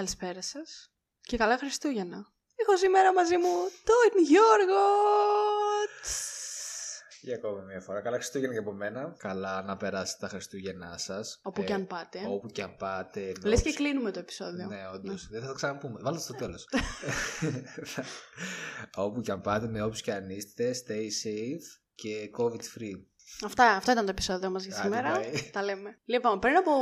Καλησπέρα σας. Και καλά Χριστούγεννα. Έχω σήμερα μαζί μου τον Γιώργο. Για ακόμη μια φορά. Καλά Χριστούγεννα και από μένα. Καλά να περάσετε τα Χριστούγεννά σας. Όπου και αν πάτε. Όπου και αν πάτε. Λες και κλείνουμε το επεισόδιο. Ναι, όντως. Δεν θα το ξαναπούμε. Βάλτε στο τέλος. όπου και αν πάτε, με όποιους και αν είστε, stay safe και COVID free. Αυτά, αυτό ήταν το επεισόδιο μας για σήμερα. Τα λέμε. Λοιπόν, πριν από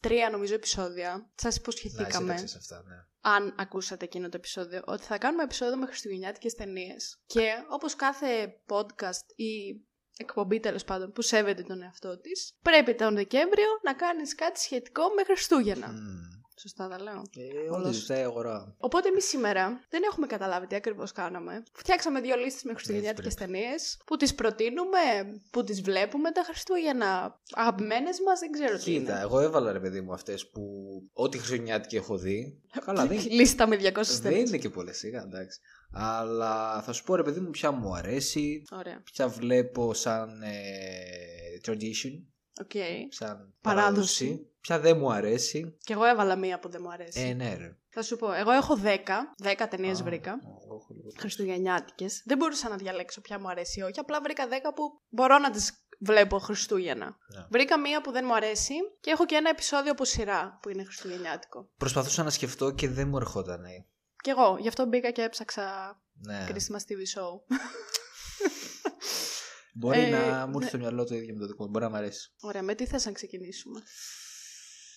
τρία νομίζω επεισόδια, σας υποσχεθήκαμε. Να, αυτά, ναι. Αν ακούσατε εκείνο το επεισόδιο, ότι θα κάνουμε επεισόδιο με χριστουγεννιάτικες ταινίες. Και όπως κάθε podcast ή εκπομπή τέλος πάντων που σέβεται τον εαυτό της, πρέπει τον Δεκέμβριο να κάνεις κάτι σχετικό με Χριστούγεννα. Σωστά τα λέω. Ε, όλα σωστά η αγορά. Οπότε εμείς σήμερα δεν έχουμε καταλάβει τι ακριβώς κάναμε. Φτιάξαμε δύο λίστες με χριστουγεννιάτικες ταινίες που τις προτείνουμε, που τις βλέπουμε τα Χριστούγεννα. Αγαπημένες μας, δεν ξέρω τι. Κοίτα, εγώ έβαλα ρε παιδί μου αυτές που ό,τι χριστουγεννιάτικη έχω δει. Καλά, δεν Λίστα με 200 Δεν είναι και πολλές, σιγά εντάξει. Αλλά θα σου πω ρε παιδί μου ποια μου αρέσει. Ωραία. Ποια βλέπω σαν ε, tradition. Okay. Σαν παράδοση. Ποια δεν μου αρέσει. Και εγώ έβαλα μία που δεν μου αρέσει. Ε, ναι, ρε. Θα σου πω, εγώ έχω 10, 10 ταινίες βρήκα. Χριστουγεννιάτικες. Δεν μπορούσα να διαλέξω ποια μου αρέσει ή όχι. Απλά βρήκα 10 που μπορώ να τις βλέπω Χριστούγεννα. Ναι. Βρήκα μία που δεν μου αρέσει και έχω και ένα επεισόδιο από σειρά που είναι Χριστουγεννιάτικο. Προσπαθούσα να σκεφτώ και δεν μου ερχόταν. Κι εγώ, γι' αυτό μπήκα και έψαξα ναι. Christmas TV show. Μπορεί ε, να μου έρθει ναι. στο μυαλό το ίδιο με το δικό μου. Μπορεί να μου αρέσει. Ωραία, με τι θες να ξεκινήσουμε;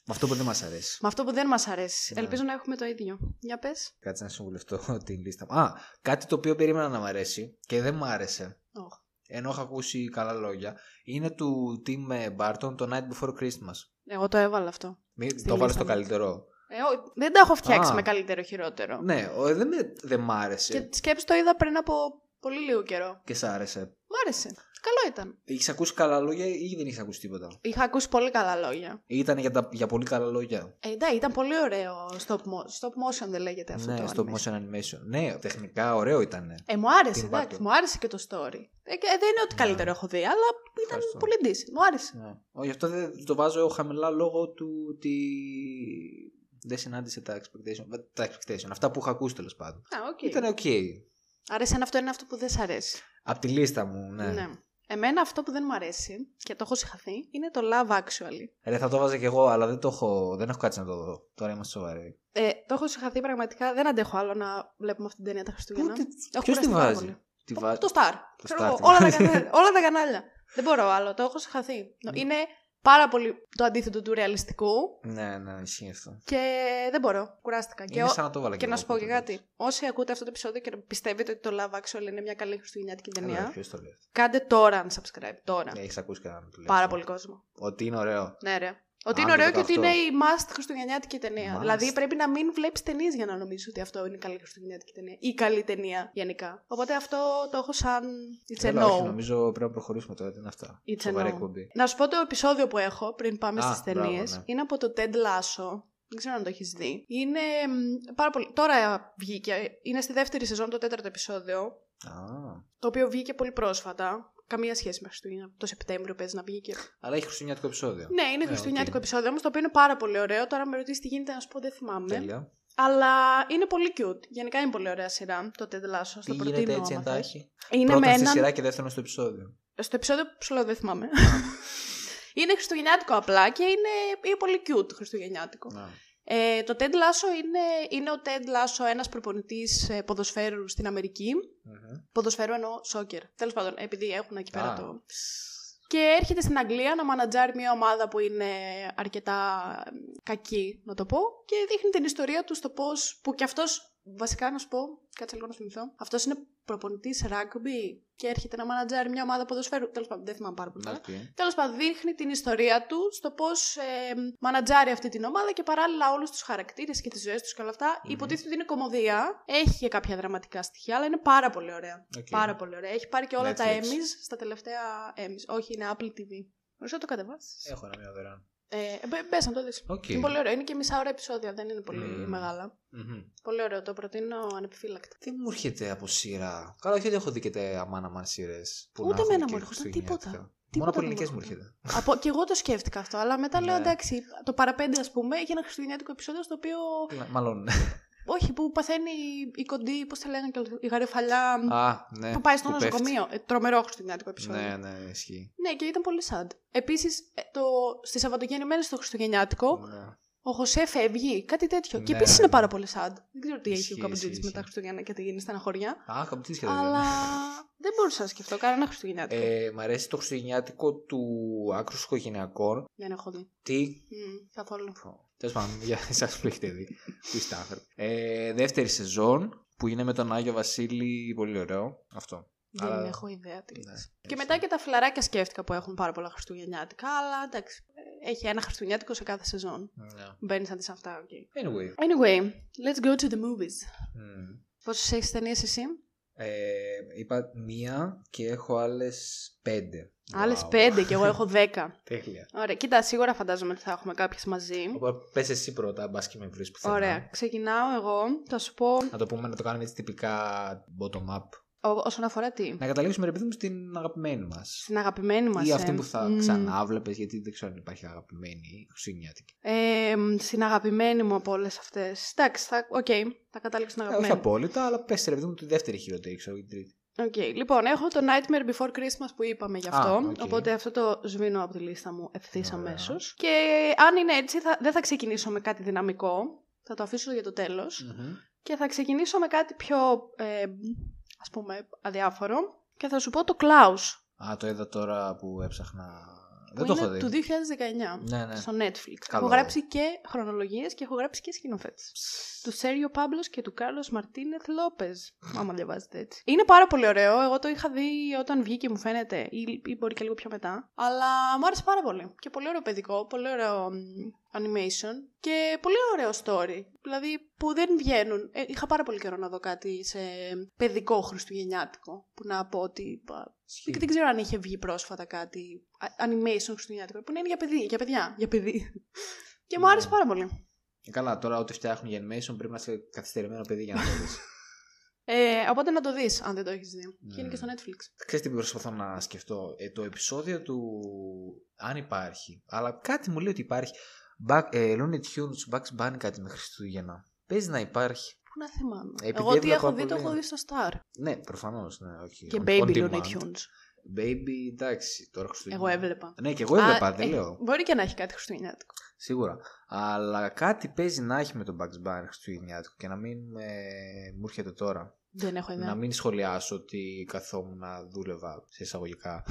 Με αυτό που δεν μας αρέσει. Με αυτό που δεν μας αρέσει. Ναι. Ελπίζω να έχουμε το ίδιο. Για πες. Κάτσε να συμβουλευτώ την λίστα μου. Α, κάτι το οποίο περίμενα να μου αρέσει και δεν μου άρεσε. Oh. Ενώ έχω ακούσει καλά λόγια. Είναι του Tim Barton το Night Before Christmas. Εγώ το έβαλα αυτό. Μην το βάλες το καλύτερο. Ε, δεν τα έχω φτιάξει με καλύτερο χειρότερο. Ναι, δεν, με, δεν μ' άρεσε. Και σκέψη το είδα πριν από πολύ λίγο καιρό. Και σ' άρεσε. Μ' άρεσε. Καλό ήταν. Είχε ακούσει καλά λόγια ή δεν είχε ακούσει τίποτα; Είχα ακούσει πολύ καλά λόγια. Ήταν για, τα, για πολύ καλά λόγια; Ε, ναι, ήταν πολύ ωραίο. Stop, stop motion δεν λέγεται αυτό. Ναι, το stop motion animation. Ναι, τεχνικά ωραίο ήταν. Ε, μου άρεσε, εντάξει, μου άρεσε και το story. Ε, δεν είναι ότι ναι. καλύτερο έχω δει, αλλά ήταν Ευχαριστώ. πολύ decent. Μου άρεσε. Ναι. Όχι, αυτό δεν το βάζω χαμηλά λόγω του ότι δεν συνάντησε τα expectation. Τα expectation αυτά που είχα ακούσει τέλος πάντων. Α, okay. Ήταν οκ. Okay. Άρεσε αν αυτό είναι αυτό που δεν σ' αρέσει. Από τη λίστα μου, ναι. ναι. Εμένα αυτό που δεν μου αρέσει και το έχω συγχαθεί είναι το Love Actually. Ρε, θα το βάζα κι εγώ, αλλά δεν, το έχω, δεν έχω κάτσει να το δω. Τώρα είμαστε σοβαροί. Ε, το έχω συγχαθεί πραγματικά. Δεν αντέχω άλλο να βλέπουμε αυτή την ταινία τα Χριστούγεννα. Ποιος τη βάζει; Τη βάζει. Το Star. Το Star όλα, τα κανάλια, όλα τα κανάλια. δεν μπορώ άλλο. Το έχω συγχαθεί. είναι πάρα πολύ το αντίθετο του ρεαλιστικού. Ναι, ναι, ισχύει αυτό. Και δεν μπορώ. Κουράστηκα. Είναι και, σαν να το βάλα και, και να σου πω και κάτι. Όσοι ακούτε αυτό το επεισόδιο και πιστεύετε ότι το Love Actually είναι μια καλή χριστουγεννιάτικη ταινία. Ποιος το λέει. Κάντε τώρα αν subscribe. Τώρα. Ναι, έχει ακούσει κανέναν. Πάρα πολύ κόσμο. Ότι είναι ωραίο. Ναι, ρε. Ότι είναι ωραίο και ότι είναι η must χριστουγεννιάτικη ταινία. Must. Δηλαδή πρέπει να μην βλέπεις ταινίες για να νομίζεις ότι αυτό είναι καλή χριστουγεννιάτικη ταινία. Ή καλή ταινία γενικά. Οπότε αυτό το έχω σαν. It's a no. Όχι, νομίζω πρέπει να προχωρήσουμε τώρα. Τι είναι αυτά. It's a no. Να σου πω το επεισόδιο που έχω πριν πάμε στις ταινίες. Ναι. Είναι από το Ted Lasso. Δεν ξέρω αν το έχεις δει. Είναι πάρα πολύ. Τώρα βγήκε. Είναι στη δεύτερη σεζόν το τέταρτο επεισόδιο. Ah. Το οποίο βγήκε πολύ πρόσφατα. Καμία σχέση με Χριστούγεννα. Το Σεπτέμβριο παίζει να βγει και. Αλλά έχει χριστουγεννιάτικο επεισόδιο. Ναι, είναι ναι, χριστουγεννιάτικο okay. επεισόδιο όμως το οποίο είναι πάρα πολύ ωραίο. Τώρα με ρωτήσει τι γίνεται να σου πω, δεν θυμάμαι. Τέλεια. Αλλά είναι πολύ cute. Γενικά είναι πολύ ωραία σειρά το Ted Lasso. Τι γίνεται έτσι εντάχει. Είναι Πρώτα με στη σειρά και δεύτερον στο επεισόδιο. Στο επεισόδιο που σου λέω δεν θυμάμαι. είναι χριστουγεννιάτικο απλά και είναι, είναι πολύ cute χριστουγεννιάτικο. Ε, το Ted Lasso είναι, είναι ο Ted Lasso ένας προπονητής ε, ποδοσφαίρου στην αμερικη mm-hmm. Ποδοσφαίρου εννοώ σόκερ. Τέλος πάντων, επειδή έχουν εκεί πέρα το... Και έρχεται στην Αγγλία να μανατζάρει μια ομάδα που είναι αρκετά κακή, να το πω, και δείχνει την ιστορία του στο πώς, που κι αυτός Βασικά να σου πω, κάτσε λίγο να θυμηθώ. Αυτός είναι προπονητής rugby και έρχεται να μανατζάρει μια ομάδα ποδοσφαίρου. Τέλος πάντων, δεν θυμάμαι πάρα πολύ καλά. Okay. Τέλος πάντων, δείχνει την ιστορία του στο πώς ε, μανατζάρει αυτή την ομάδα και παράλληλα όλους τους χαρακτήρες και τις ζωές τους και όλα αυτά. Mm-hmm. Υποτίθεται ότι είναι κομμωδία. Έχει και κάποια δραματικά στοιχεία, αλλά είναι πάρα πολύ ωραία. Okay. Πάρα πολύ ωραία. Έχει πάρει και όλα Netflix. τα Emmys στα τελευταία Emmys. Όχι, είναι Apple TV. Μπορεί να το κατεβάσει. Έχω ένα μια δωρεάν. Ε, μπες να το δεις. Okay. Είναι πολύ ωραίο. Είναι και μισά ώρα επεισόδια, δεν είναι πολύ mm. μεγάλα. Mm-hmm. Πολύ ωραίο, το προτείνω ανεπιφύλακτα. Τι μου έρχεται από σειρά; Καλά, όχι ότι έχω δει και τα αμάνα μα σειρές. Ούτε εμένα μου έρχονται τίποτα. Μόνο από δεν ελληνικέ μου μου έρχονται. έρχεται. Από, και εγώ το σκέφτηκα αυτό, αλλά μετά λέω Ναι. εντάξει, το παραπέντε, ας πούμε, έχει ένα χριστουγεννιάτικο επεισόδιο στο οποίο. Μάλλον. Όχι, που παθαίνει η κοντή, πώς τα λένε, και η γαριφαλιά. Α, ναι. που πάει στο που πέφτει. νοσοκομείο. Ε, τρομερό χριστουγεννιάτικο επεισόδιο. Ναι, ναι, ισχύει. Ναι, και ήταν πολύ sad. Επίσης, το... στις Σαββατογεννημένε στο Χριστουγεννιάτικο, Ναι. Ο Χωσέ φεύγει, κάτι τέτοιο. Και Ναι, επίσης ναι. είναι πάρα πολύ sad. Δεν ξέρω τι έχει Ισχύει, ο Καπουτζήτη ισχύει, με τα ισχύει. Χριστούγεννα και τι γίνει στεναχωριά. Α, καπουτσίσια δεν Αλλά είναι. δεν μπορούσα να σκεφτώ κανένα Χριστουγεννιάτικο. Ε, μ' αρέσει το χριστουγεννιάτικο του άκρους οικογενειακών. Δεν έχω δει. Τι; Μμ, καθόλου. Τέλος πάντων, για εσάς που έχετε δει. Που είστε άνθρωποι. Ε, δεύτερη σεζόν που είναι με τον Άγιο Βασίλη. Πολύ ωραίο. Αυτό. Δεν Αλλά- έχω ιδέα τι Ναι. λες. Και μετά και τα φιλαράκια σκέφτηκα που έχουν πάρα πολλά Χριστουγεννιάτικα, αλλά εντάξει. Ε, Έχει ένα Χριστουγεννιάτικο σε κάθε σεζόν. Ναι. Μπαίνεις να δεις αυτά, οκ. Anyway. Anyway, let's go to the movies. Μμ. Πόσες έχεις ταινίες εσύ, Ε, είπα μία και έχω άλλες πέντε. Άλλες Wow. πέντε και εγώ έχω δέκα. Τέλεια. Ωραία, κοίτα, σίγουρα φαντάζομαι ότι θα έχουμε κάποιες μαζί. Οπότε πες εσύ πρώτα, μπας και με βρεις πουθενά. Ωραία, ξεκινάω εγώ. Θα σου πω Να το πούμε, να το κάνουμε έτσι τυπικά bottom up. Ό- όσον αφορά τι; Να καταλήξουμε, ρε παιδί μου, στην αγαπημένη μας. Στην αγαπημένη μας. Ή αυτή που θα ξανάβλεπες, γιατί δεν ξέρω αν υπάρχει αγαπημένη Χριστουγεννιάτικη. Ε, στην αγαπημένη μου από όλες αυτές. Εντάξει, θα, οκ, θα καταλήξω στην Ε, όχι αγαπημένη. απόλυτα, αλλά πες ρε παιδί μου τη δεύτερη χειρότερη, ξέρω, ή την τρίτη. Οκ, λοιπόν, έχω το Nightmare Before Christmas που είπαμε γι' αυτό. Α, οκ. Οπότε αυτό το σβήνω από τη λίστα μου ευθύς Ωραία. αμέσως. Και αν είναι έτσι, θα, δεν θα ξεκινήσω με κάτι δυναμικό. Θα το αφήσω για το τέλος. Και θα ξεκινήσω με κάτι πιο, ε, ας πούμε, αδιάφορο. Και θα σου πω το Klaus. Α, το είδα τώρα που έψαχνα. Που Δεν το είναι έχω δει. του 2019. Ναι, ναι. Στο Netflix. Καλό. Έχω γράψει και χρονολογίες και έχω γράψει και σκηνοθέτες. Του Σέριο Πάμπλο και του Κάρλο Μαρτίνεθ Λόπε. Άμα διαβάζετε έτσι. Είναι πάρα πολύ ωραίο. Εγώ το είχα δει όταν βγήκε, μου φαίνεται, ή, ή μπορεί και λίγο πιο μετά. Αλλά μου άρεσε πάρα πολύ. Και πολύ ωραίο παιδικό, πολύ ωραίο μ, animation και πολύ ωραίο story. Δηλαδή που δεν βγαίνουν. Ε, είχα πάρα πολύ καιρό να δω κάτι σε παιδικό χριστουγεννιάτικο. Που να πω ότι. πα, Ισχύει. Και δεν ξέρω αν είχε βγει πρόσφατα κάτι α- animation χριστουγεννιάτικο. Που να είναι για παιδί, για παιδιά. Για παιδί. Και μου Ναι. άρεσε πάρα πολύ. Ε, καλά, τώρα ό,τι φτιάχνουν για animation πρέπει να είσαι καθυστερημένο παιδί για να το δεις. Ε, οπότε να το δεις αν δεν το έχεις δει. Και είναι Ναι. και στο Netflix. Ξέρεις τι προσπαθώ να σκεφτώ; Ε, το επεισόδιο του. Αν υπάρχει. Αλλά κάτι μου λέει ότι υπάρχει. Back, ε, Looney Tunes, Bugs Bunny κάτι με Χριστούγεννα. Παίζει να υπάρχει. Πού να θυμάμαι. Επειδή Εγώ τι έβλεπα έχω δει, το πολύ. έχω δει στο Star. Ναι, προφανώς. Ναι, όχι. Και On- Baby on Looney demand. Tunes. Baby, εντάξει, τώρα Χριστούγεννα. Εγώ έβλεπα. Ναι, και εγώ έβλεπα, Α, δεν ε, λέω. Μπορεί και να έχει κάτι χριστουγεννιάτικο. Σίγουρα. Αλλά κάτι παίζει να έχει με τον Bugs Bunny Χριστουγεννιάτικο και να μην ε, μου έρχεται τώρα. Δεν έχω ιδέα. Να μην σχολιάσω ότι καθόμουν να δούλευα σε εισαγωγικά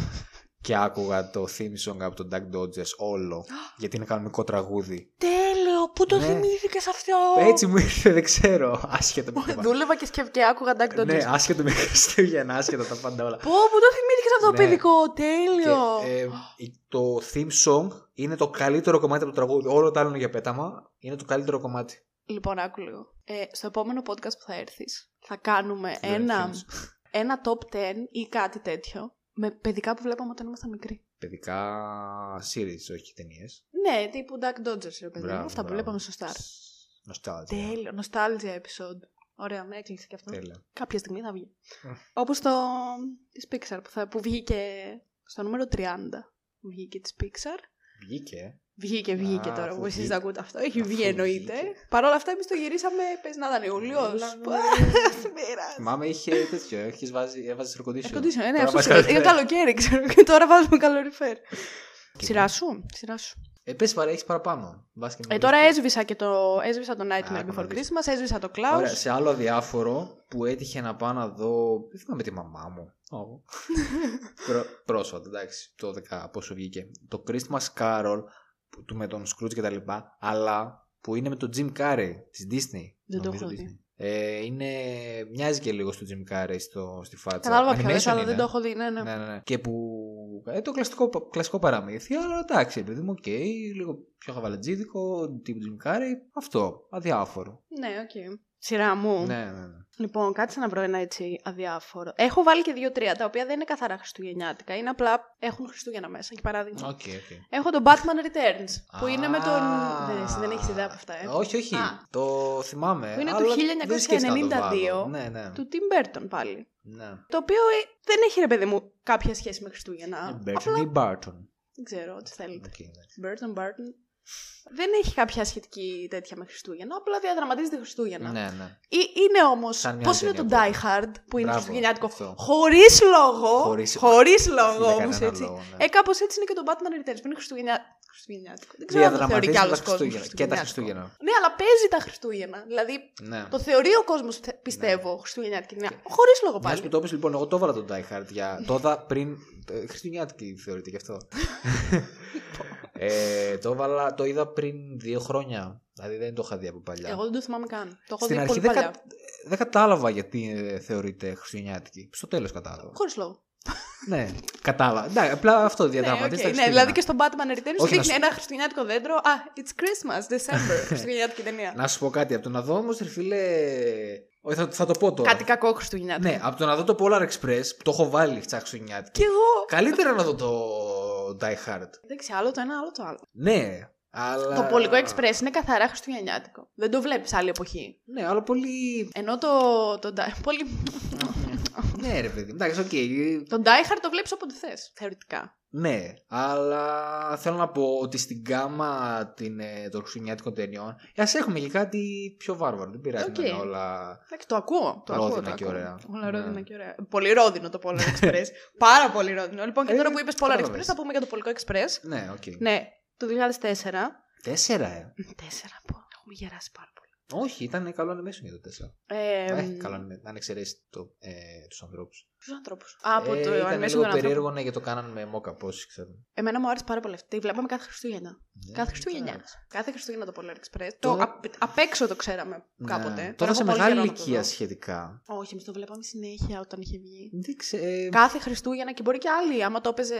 και άκουγα το theme song από τον Duck Dodgers όλο. γιατί είναι κανονικό τραγούδι. Τέλειο! Πού το Ναι. θυμήθηκες αυτό! Έτσι μου ήρθε, δεν ξέρω. Άσχετο με το Δούλευα και, σκεφ... και άκουγα Duck Dodgers. Ναι, άσχετο με Χριστούγεννα, άσχετο τα πάντα όλα. Πω, πού το θυμήθηκες αυτό το Ναι. παιδικό! Τέλειο! Και, ε, το theme song είναι το καλύτερο κομμάτι από το τραγούδι. Όλο το άλλο είναι για πέταμα. Είναι το καλύτερο κομμάτι. Λοιπόν, άκου λίγο. Ε, στο επόμενο podcast που θα έρθεις, θα κάνουμε Δεν ένα, themes. ένα top 10 ή κάτι τέτοιο με παιδικά που βλέπαμε όταν ήμασταν μικροί. Παιδικά series, όχι ταινίες. Ναι, τύπου Duck Dodgers, ρε παιδί μου. Αυτά που βλέπαμε στο Star. Νοστάλτζια. Τέλειο, nostalgia episode. Ωραία, με έκλεισε και αυτό. Τέλεια. Κάποια στιγμή θα βγει. Mm. Όπως το της Pixar που, θα, που βγήκε στο νούμερο 30. Που βγήκε της Pixar. Βγήκε. Βγήκε, βγήκε Α, τώρα αφού που εσείς βγήκε. δεν ακούτε αυτό. Έχει Αφού βγει εννοείται. βγήκε. Παρ' όλα αυτά, εμείς το γυρίσαμε. Πες να ήταν Ιούλιος. Έλα, ναι. Πειράζει. Θυμάμαι είχε τέτοιο. Έχεις βάζει, έβαζες air condition. Air condition, ε, ναι, Τώρα αυτό βάζεις σου λέω. Είναι καλοκαίρι. καλοκαίρι, ξέρω. Και τώρα βάζουμε καλοριφέρ. Σειρά σου. Σειρά σου. Ε, πες παρά, έχεις παραπάνω. Μπας και με Ε, τώρα βρίσκεις. έσβησα και το, έσβησα το Nightmare Α, να Before δεις. Christmas, έσβησα το Klaus. Ωραία, σε άλλο αδιάφορο που έτυχε να πάω να δω. Δεν θυμάμαι τη μαμά μου. Ω. Πρό- πρόσφατα, εντάξει, το 10 πόσο βγήκε. Το Christmas Carol που, του με τον Scrooge και τα λοιπά, αλλά που είναι με τον Jim Carrey της Disney. Δεν το νομίζω έχω Disney. δει. Ε, είναι, μοιάζει και λίγο στο Jim Carrey στο, στη φάτσα. Κατάλαβα ποιος Animation είναι, αλλά είναι. δεν το έχω δει. Ναι, ναι. Ναι, ναι, ναι. Και που. Ε, το κλασικό, κλασικό παραμύθι, αλλά εντάξει, παιδί μου, οκ, λίγο πιο χαβαλετζίδικο, τύπου Jim Carrey. Αυτό, αδιάφορο. Ναι, οκ. Σειρά μου. Ναι, ναι, ναι. Λοιπόν, κάτσε να βρω ένα έτσι αδιάφορο. Έχω βάλει και δύο-τρία τα οποία δεν είναι καθαρά χριστουγεννιάτικα. Είναι απλά έχουν Χριστούγεννα μέσα. Για παράδειγμα. Οκ, οκ. Έχω τον Batman Returns. Που είναι με τον. Α. Δεν, εσύ δεν έχεις ιδέα από αυτά, ε. Όχι, όχι. Α. Το θυμάμαι. Που είναι αλλά του δεν σκέφτηκα να το 1992. βάλω. Ναι, ναι. Του Tim Burton πάλι. ναι. Το οποίο ε, δεν έχει ρε παιδί μου κάποια σχέση με Χριστούγεννα. Burton Απλά ή Barton. δεν ξέρω, ό,τι θέλετε. Οκ, εντάξει. Burton, Barton. Δεν έχει κάποια σχετική τέτοια με Χριστούγεννα, απλά διαδραματίζεται Χριστούγεννα. Ναι, ναι. Ή- Είναι όμως. Σαν μια Πώς είναι το ταινία Die Hard που είναι Μπράβο, χριστουγεννιάτικο. αυτό. Χωρίς λόγο. Χωρίς- Χωρίς λόγο Για όμως κανένα έτσι. λόγο, ναι. Ε, κάπως έτσι είναι και το Batman Returns που είναι Χριστουγεννιά... Χριστουγεννιάτικο. Δεν ξέρω αν το θεωρεί Διαδραματίζει κι άλλος τα κόσμος. Χριστούγεννα. Και τα Χριστούγεννα. Ναι, αλλά παίζει τα Χριστούγεννα. Δηλαδή Ναι. το θεωρεί ο κόσμος, πιστεύω, Χριστουγεννιάτικη ταινία. Χωρίς λόγο Μιας πάλι. που το είπες, λοιπόν, εγώ το έβαλα τον Die Hard για. Το είδα πριν. ε, Χριστουγεννιάτικη θεωρείται γι' αυτό. Ε, το, έβαλα, το είδα πριν δύο χρόνια. Δηλαδή δεν το είχα δει από παλιά. Εγώ δεν το θυμάμαι καν. Το έχω Στην δει αρχή πολύ δεν, παλιά. κα... δεν κατάλαβα γιατί ε, θεωρείται Χριστουγεννιάτικη. Στο τέλος κατάλαβα. Χωρίς λόγο. ναι, κατάλαβα. Εντάξει, απλά αυτό Ναι, διαδραματίζει οκ. τα ναι, δηλαδή Χριστούγεννα. και στον Batman Returns Όχι, να δείχνει σου- ένα χριστουγεννιάτικο δέντρο. Α, it's Christmas, December. χριστουγεννιάτικη ταινία. Να σου πω κάτι. Από το να δω όμως, ρε φίλε. Όχι, θα, θα το πω τώρα. Κάτι κακό χριστουγεννιάτικο. Ναι, από το να δω το Polar Express που το έχω βάλει στα Χριστουγεννιάτικη. Κι εγώ. Καλύτερα να δω το Die Hard. Εντάξει, άλλο το ένα, άλλο το άλλο. Ναι, αλλά. Το Πολικό Express είναι καθαρά χριστουγεννιάτικο. Δεν το βλέπεις άλλη εποχή. Ναι, αλλά πολύ. Ενώ το. το Die- πολύ... ναι, ρε παιδί. Εντάξει, οκ. τον Die Hard το βλέπεις όποτε θες. Θεωρητικά. Ναι, αλλά θέλω να πω ότι στην γκάμα την, ε, των χριστουγεννιάτικων ταινιών ας έχουμε και κάτι πιο βάρβαρο. Δεν πειράζει Οκ. να είναι όλα. Εντάξει, το ακούω. Το Ρόδινα ακούω, το και ακούω. ωραία. Όλα Ναι. ρόδινα και ωραία. Πολύ ρόδινο το Polar Express. Πάρα πολύ ρόδινο. Λοιπόν, και Ε, τώρα που είπες Polar Express, κατάλαβες. θα πούμε για το Πολικό Express. Ναι, οκ. Ναι, το 2004. Τέσσερα, ε. Τέσσερα, πω. Έχουμε γεράσει πάρα πολύ. Όχι, ήταν καλό animation για το τέσσερα. Ε, Ε, καλό animation. Αν εξαιρέσεις το, ε, τους ανθρώπους. Ποιους ανθρώπους; Από ε, το ήταν animation των λίγο ανθρώπων. περίεργο ναι, γιατί το κάνανε με μόκα, όσοι ξέρουν. Εμένα μου άρεσε πάρα πολύ αυτή. Τη βλέπαμε κάθε Χριστούγεννα. Ναι, κάθε Χριστούγεννα. εντάξει. Κάθε Χριστούγεννα το Polar Express. Το- Το απ, απ' έξω το ξέραμε κάποτε. Ναι. Τώρα Τώρα σε έχω πολύ μεγάλη καιρό να το ηλικία δω. σχετικά. Όχι, εμείς το βλέπαμε συνέχεια όταν είχε βγει. Δεν ξέρω. Κάθε Χριστούγεννα και μπορεί και άλλοι, άμα το έπαιζε.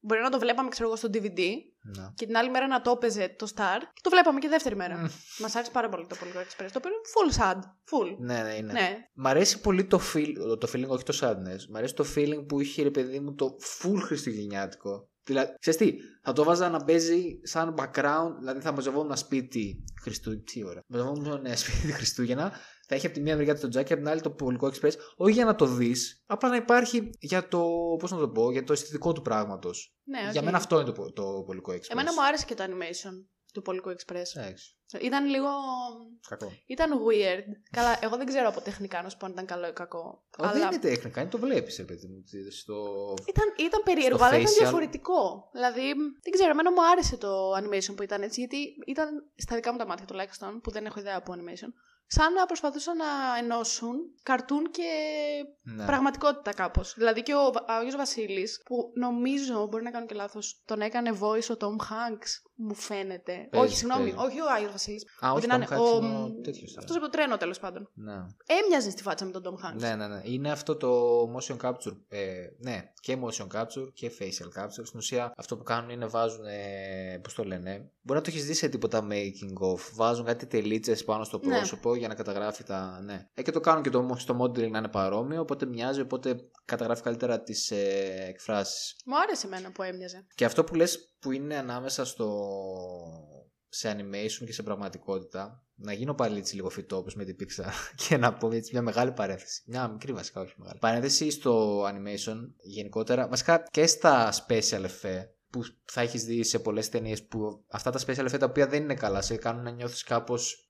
Μπορεί να το βλέπαμε, ξέρω εγώ, στο DVD Να. και την άλλη μέρα να το έπαιζε το Star και το βλέπαμε και δεύτερη μέρα. Μμ. Μας άρεσε πάρα πολύ το Polar Express. Το οποίο είναι full sad. Full. Ναι, ναι, είναι. Ναι. Μ' αρέσει πολύ το, feel, το feeling, όχι το sadness. Μ' αρέσει το feeling που είχε ρε παιδί μου το full χριστουγεννιάτικο. Δηλαδή, ξέρεις τι, θα το βάζα να παίζει σαν background, δηλαδή θα μαζευόμουν ένα σπίτι Χριστού... Τι ώρα. Μαζευόμουν ένα σπίτι Χριστούγεννα, θα έχει από τη μία μεριά το Τζάκι, από την άλλη το Πολικό Express, όχι για να το δεις, απλά να υπάρχει για το, πώς να το πω, για το αισθητικό του πράγματος. ναι Για οκ. μένα αυτό είναι το, το Πολικό Express. Εμένα μου άρεσε και το animation του Πολικού Express. Εντάξει, Ήταν λίγο. κακό. Ήταν weird. Καλά, εγώ δεν ξέρω από τεχνικά να σου πω αν ήταν καλό ή κακό. Αλλά... αλλά Δεν είναι τεχνικά, είναι το βλέπεις, ρε παιδί μου. Στο... ήταν, ήταν περίεργο, στο αλλά ήταν facial. διαφορετικό. Δηλαδή, δεν ξέρω, εμένα μου άρεσε το animation που ήταν έτσι, γιατί ήταν στα δικά μου τα μάτια τουλάχιστον, που δεν έχω ιδέα από animation, σαν να προσπαθούσαν να ενώσουν καρτούν και Ναι. πραγματικότητα κάπως. Δηλαδή και ο, Βα- ο Άγιος Βασίλης, που νομίζω, μπορεί να κάνω και λάθος, τον έκανε voice ο Tom Hanks, μου φαίνεται. Παίζει, όχι, συγγνώμη, παίζει. όχι ο Άγιος Βασίλης. Α, όχι, Ότι το να είναι Hanks ο- είναι ο τέτοιος, Αυτός από το τρένο τέλος πάντων. Ναι. Έμοιαζε στη φάτσα με τον Tom Hanks. Ναι, ναι, ναι. Είναι αυτό το motion capture. Ε, ναι, και motion capture και facial capture. Στην ουσία αυτό που κάνουν είναι βάζουν. Ε, Πώς το λένε. Μπορεί να το έχεις δει σε τίποτα making of. Βάζουν κάτι τελίτσες πάνω στο Ναι. πρόσωπο για να καταγράφει τα. Ναι. Ε, και το κάνουν και το, στο modeling να είναι παρόμοιο. Οπότε μοιάζει, οπότε καταγράφει καλύτερα τις ε, εκφράσεις. Μου άρεσε εμένα που έμοιαζε. Και αυτό που λες που είναι ανάμεσα στο σε animation και σε πραγματικότητα να γίνω πάλι έτσι λίγο φυτό όπως με την Pixar και να πω έτσι μια μεγάλη παρένθεση. Μια μικρή βασικά όχι μεγάλη. Παρένθεση στο animation γενικότερα βασικά και στα special effect που θα έχεις δει σε πολλές ταινίες που αυτά τα special effect τα οποία δεν είναι καλά σε κάνουν να νιώθεις κάπως ε, ότι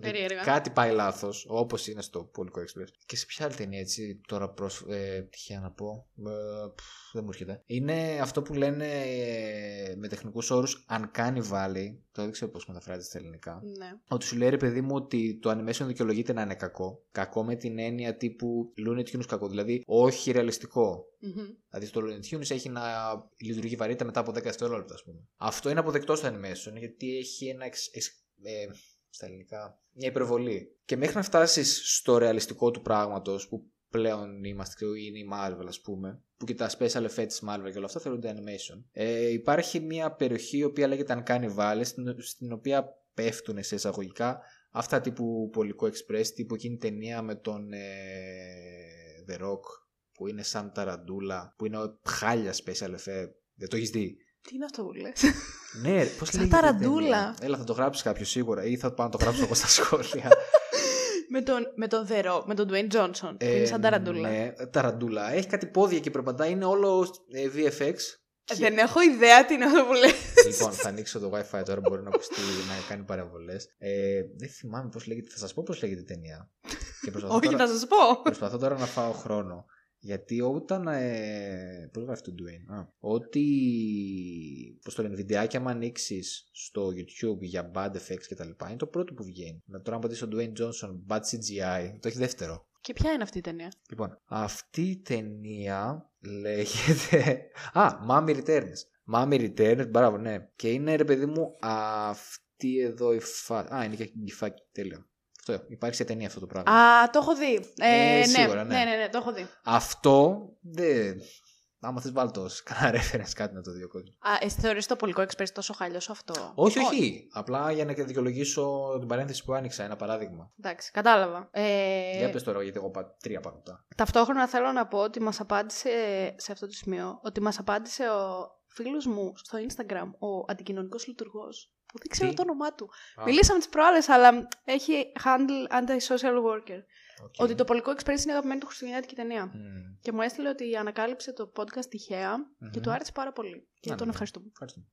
Περίεργα. κάτι πάει λάθος όπως είναι στο Πολικό Express και σε ποια άλλη ταινία έτσι τώρα προς, ε, τυχαία να πω ε, πφ, δεν μου έρχεται είναι αυτό που λένε ε, με τεχνικούς όρους Uncanny Valley το δεν ξέρω πώς μεταφράζεται στα ελληνικά Ναι. ότι σου λέει ρε παιδί μου ότι το animation δικαιολογείται να είναι κακό. Κακό με την έννοια τύπου Looney Tunes κακό. Δηλαδή όχι ρεαλιστικό. Μμμ. Δηλαδή στο Looney Tunes έχει να λειτουργεί βαρύτητα μετά από 10 δευτερόλεπτα, ας πούμε. Αυτό είναι αποδεκτό στο animation γιατί έχει ένα. Εξ, εξ, ε, στα ελληνικά. Μια υπερβολή. Και μέχρι να φτάσεις στο ρεαλιστικό του πράγματος που πλέον είμαστε, ξέρω, είναι η Marvel, ας πούμε, που και τα special effects της Marvel και όλα αυτά θεωρούνται animation. Ε, υπάρχει μια περιοχή η οποία λέγεται Uncanny Valley, στην, στην οποία πέφτουν σε εισαγωγικά Αυτά τύπου Πολικό Express, τύπου εκείνη η ταινία με τον ε, The Rock που είναι σαν ταραντούλα, που είναι χάλια special effect. Δεν το έχεις δει; Τι είναι αυτό που λες; Ναι, πώς Σαν λέγεται. η ταραντούλα. ταινία; Έλα, θα το γράψεις κάποιος σίγουρα ή θα πάω να το γράψω εγώ στα σχόλια. με τον, με τον The Rock, με τον Dwayne Johnson. που είναι σαν ταραντούλα. Ναι, ταραντούλα. Έχει κάτι πόδια και περπατάει, είναι όλο ε, VFX. Ε, Δεν έχω ιδέα τι είναι αυτό που λες. λοιπόν, θα ανοίξω το WiFi τώρα, μπορεί να ακουστεί να κάνει παραβολέ. Ε, δεν θυμάμαι πώς λέγεται. Θα σας πω πώς λέγεται η ταινία. Και προσπαθώ, Όχι, τώρα, θα σας πω. προσπαθώ τώρα να φάω χρόνο. Γιατί όταν. Ε, πώς γράφει το Dwayne. Α, ότι. Πώς το λένε, βιντεάκια μου ανοίξεις στο YouTube για bad effects κτλ. Είναι το πρώτο που βγαίνει. Να τώρα, αν πατήσω Dwayne Johnson, bad CGI, το έχει δεύτερο. Και ποια είναι αυτή η ταινία; Λοιπόν, αυτή η ταινία λέγεται. Α, Mommy Returns. Mommy Returns, μπράβο, ναι. Και είναι ρε παιδί μου αυτή εδώ η φάση. Α, είναι και η φάκη. Τέλεια. Αυτό, υπάρχει σε ταινία αυτό το πράγμα. Α, το έχω δει. Ε, Ε, ναι. σίγουρα, ναι. ναι, ναι, ναι, το έχω δει. Αυτό δεν. Άμα θες βάλει το ως κανένα reference κάτι να το δει ο κόσμος. Α, εσύ θεωρείς το πολικό express τόσο χαλιό αυτό; Όχι, όχι. Απλά για να δικαιολογήσω την παρένθεση που άνοιξα, ένα παράδειγμα. Εντάξει, κατάλαβα. Ε, Για πες τώρα, γιατί εγώ είπα τρία πράγματα. Ταυτόχρονα θέλω να πω ότι μας απάντησε σε αυτό το σημείο, ότι μας απάντησε ο φίλος μου στο Instagram, ο αντικοινωνικός λειτουργός, που δεν ξέρω Τι; το όνομά του. Α, Μιλήσαμε τις προάλλες, αλλά έχει handle antisocial worker. οκ. Ότι το Polar Express είναι αγαπημένη του χριστουγεννιάτικη ταινία. Μμμ. Και μου έστειλε ότι ανακάλυψε το podcast τυχαία και Μμμ. του άρεσε πάρα πολύ. Και Να, τον ναι. ευχαριστούμε. Ευχαριστούμε.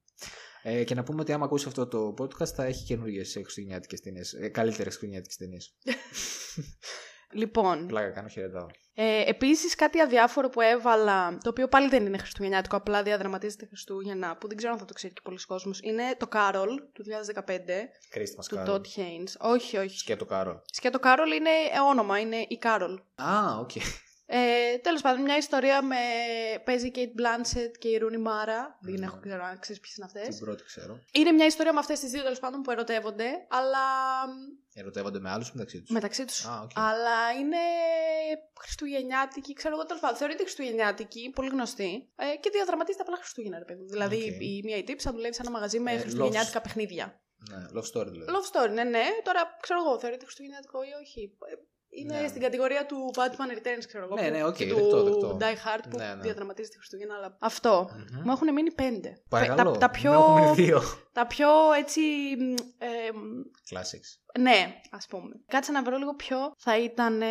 Ε, και να πούμε ότι άμα ακούσεις αυτό το podcast θα έχει καινούργιες χριστουγεννιάτικες ταινίες. Ε, Καλύτερες χριστουγεννιάτικες ταινίες. Λοιπόν, Πλάκα κάνω, χαιρετάω. ε, επίσης κάτι αδιάφορο που έβαλα, το οποίο πάλι δεν είναι χριστουγεννιάτικο, απλά διαδραματίζεται Χριστούγεννα, που δεν ξέρω αν θα το ξέρει και πολύς κόσμος, είναι το Carol του 2015, Christmas Carol. Todd Haynes. Όχι, όχι. Σκέτο Κάρολ. Σκέτο Carol είναι ε, όνομα, είναι η Carol. Α, οκ. Ε, τέλος πάντων, μια ιστορία με παίζει η Cate Blanchett και η Rooney Mara. Δεν Ναι. έχω ξέρω αν ξέρεις ποιες είναι αυτές. Την πρώτη ξέρω. Είναι μια ιστορία με αυτές τις δύο τέλος πάντων που ερωτεύονται, αλλά Ερωτεύονται με άλλους μεταξύ τους; μεταξύ τους. Α, οκ. Αλλά είναι χριστουγεννιάτικη, ξέρω εγώ τέλος πάντων. Θεωρείται χριστουγεννιάτικη, πολύ γνωστή. Ε, και διαδραματίζεται απλά Χριστούγεννα, ρε παιδί. μου. Δηλαδή Οκ. η μία η τύπισσα δουλεύει σε ένα μαγαζί με Ε, χριστουγεννιάτικα παιχνίδια. Ναι, love story δηλαδή. Love story, ναι, ναι. Τώρα ξέρω εγώ, θεωρείται χριστουγεννιάτικο ή όχι. Ε, Είναι Ναι. στην κατηγορία του Batman Returns, ξέρω εγώ. Ναι, που- ναι, οκ, και δεκτό, του δεκτό. Die Hard που Ναι, ναι. διαδραματίζεται Χριστούγεννα. Αλλά... Αυτό. Μμμ. Μου έχουν μείνει πέντε. Παρακαλώ. Τα, τα πιο, Μου έχουν μείνει δύο. τα πιο έτσι. μ, Ε, μ, Classics. ναι, ας πούμε. Κάτσε να βρω λίγο ποιο θα ήταν.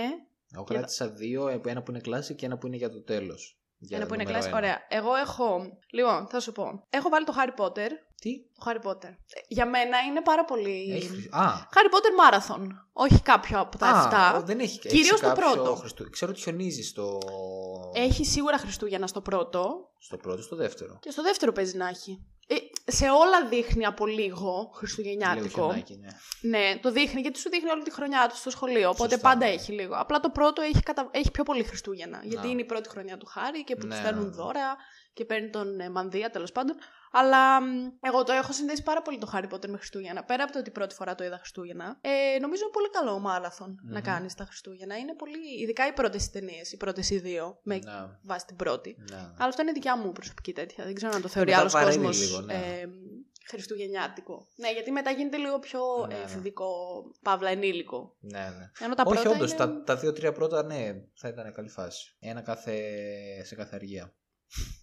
Εγώ κράτησα δύο, ε, ένα που είναι classic και ένα που είναι για το τέλος. Ένα που είναι κλασικό. Ωραία. Εγώ έχω. Λοιπόν, θα σου πω. Έχω βάλει το Harry Potter. Τι; Το Harry Potter. Ε, Για μένα είναι πάρα πολύ. Έχει χρυσ- Α, Harry Potter Marathon. Όχι κάποιο από τα Α, 7. δεν έχει. Κυρίως έχει το κάποιο πρώτο. Χριστου- Ξέρω ότι χιονίζεις στο. Έχει σίγουρα Χριστούγεννα στο πρώτο. Στο πρώτο, στο δεύτερο; Και στο δεύτερο παίζει να έχει. Ε, σε όλα δείχνει από λίγο Λίγο Χριστουγεννιάτικο. χιονάκι, ναι. Ναι, το δείχνει γιατί σου δείχνει όλη τη χρονιά του στο σχολείο. Οπότε Σωστά, πάντα ναι. έχει λίγο. Απλά το πρώτο έχει, κατα... έχει πιο πολύ Χριστούγεννα. Γιατί Να. είναι η πρώτη χρονιά του Χάρη και που Ναι, τους στέλνουν ναι. δώρα και παίρνει τον ε, Μανδύα τέλος πάντων. Αλλά μ, εγώ το έχω συνδέσει πάρα πολύ το Harry Potter με Χριστούγεννα. Πέρα από το ότι πρώτη φορά το είδα Χριστούγεννα. Ε, νομίζω είναι πολύ καλό μάραθον να Μμμ. κάνεις τα Χριστούγεννα. Είναι πολύ. Ειδικά οι πρώτες ταινίες, οι πρώτες οι δύο, με Ναι, βάση την πρώτη. ναι. Αλλά αυτό είναι δικιά μου προσωπική τέτοια. Δεν ξέρω αν το θεωρεί μετά άλλος βαραίνει κόσμος λίγο, ναι. ε, χριστουγεννιάτικο. Ναι, γιατί μετά γίνεται λίγο πιο Ναι, ε, ναι. εφηβικό, παύλα ενήλικο. ναι, ναι. Ενώ τα Όχι, πρώτα όντως, είναι... τα, τα δύο-τρία πρώτα, ναι, θα ήταν καλή φάση. Ένα κάθε, σε κάθε αργία.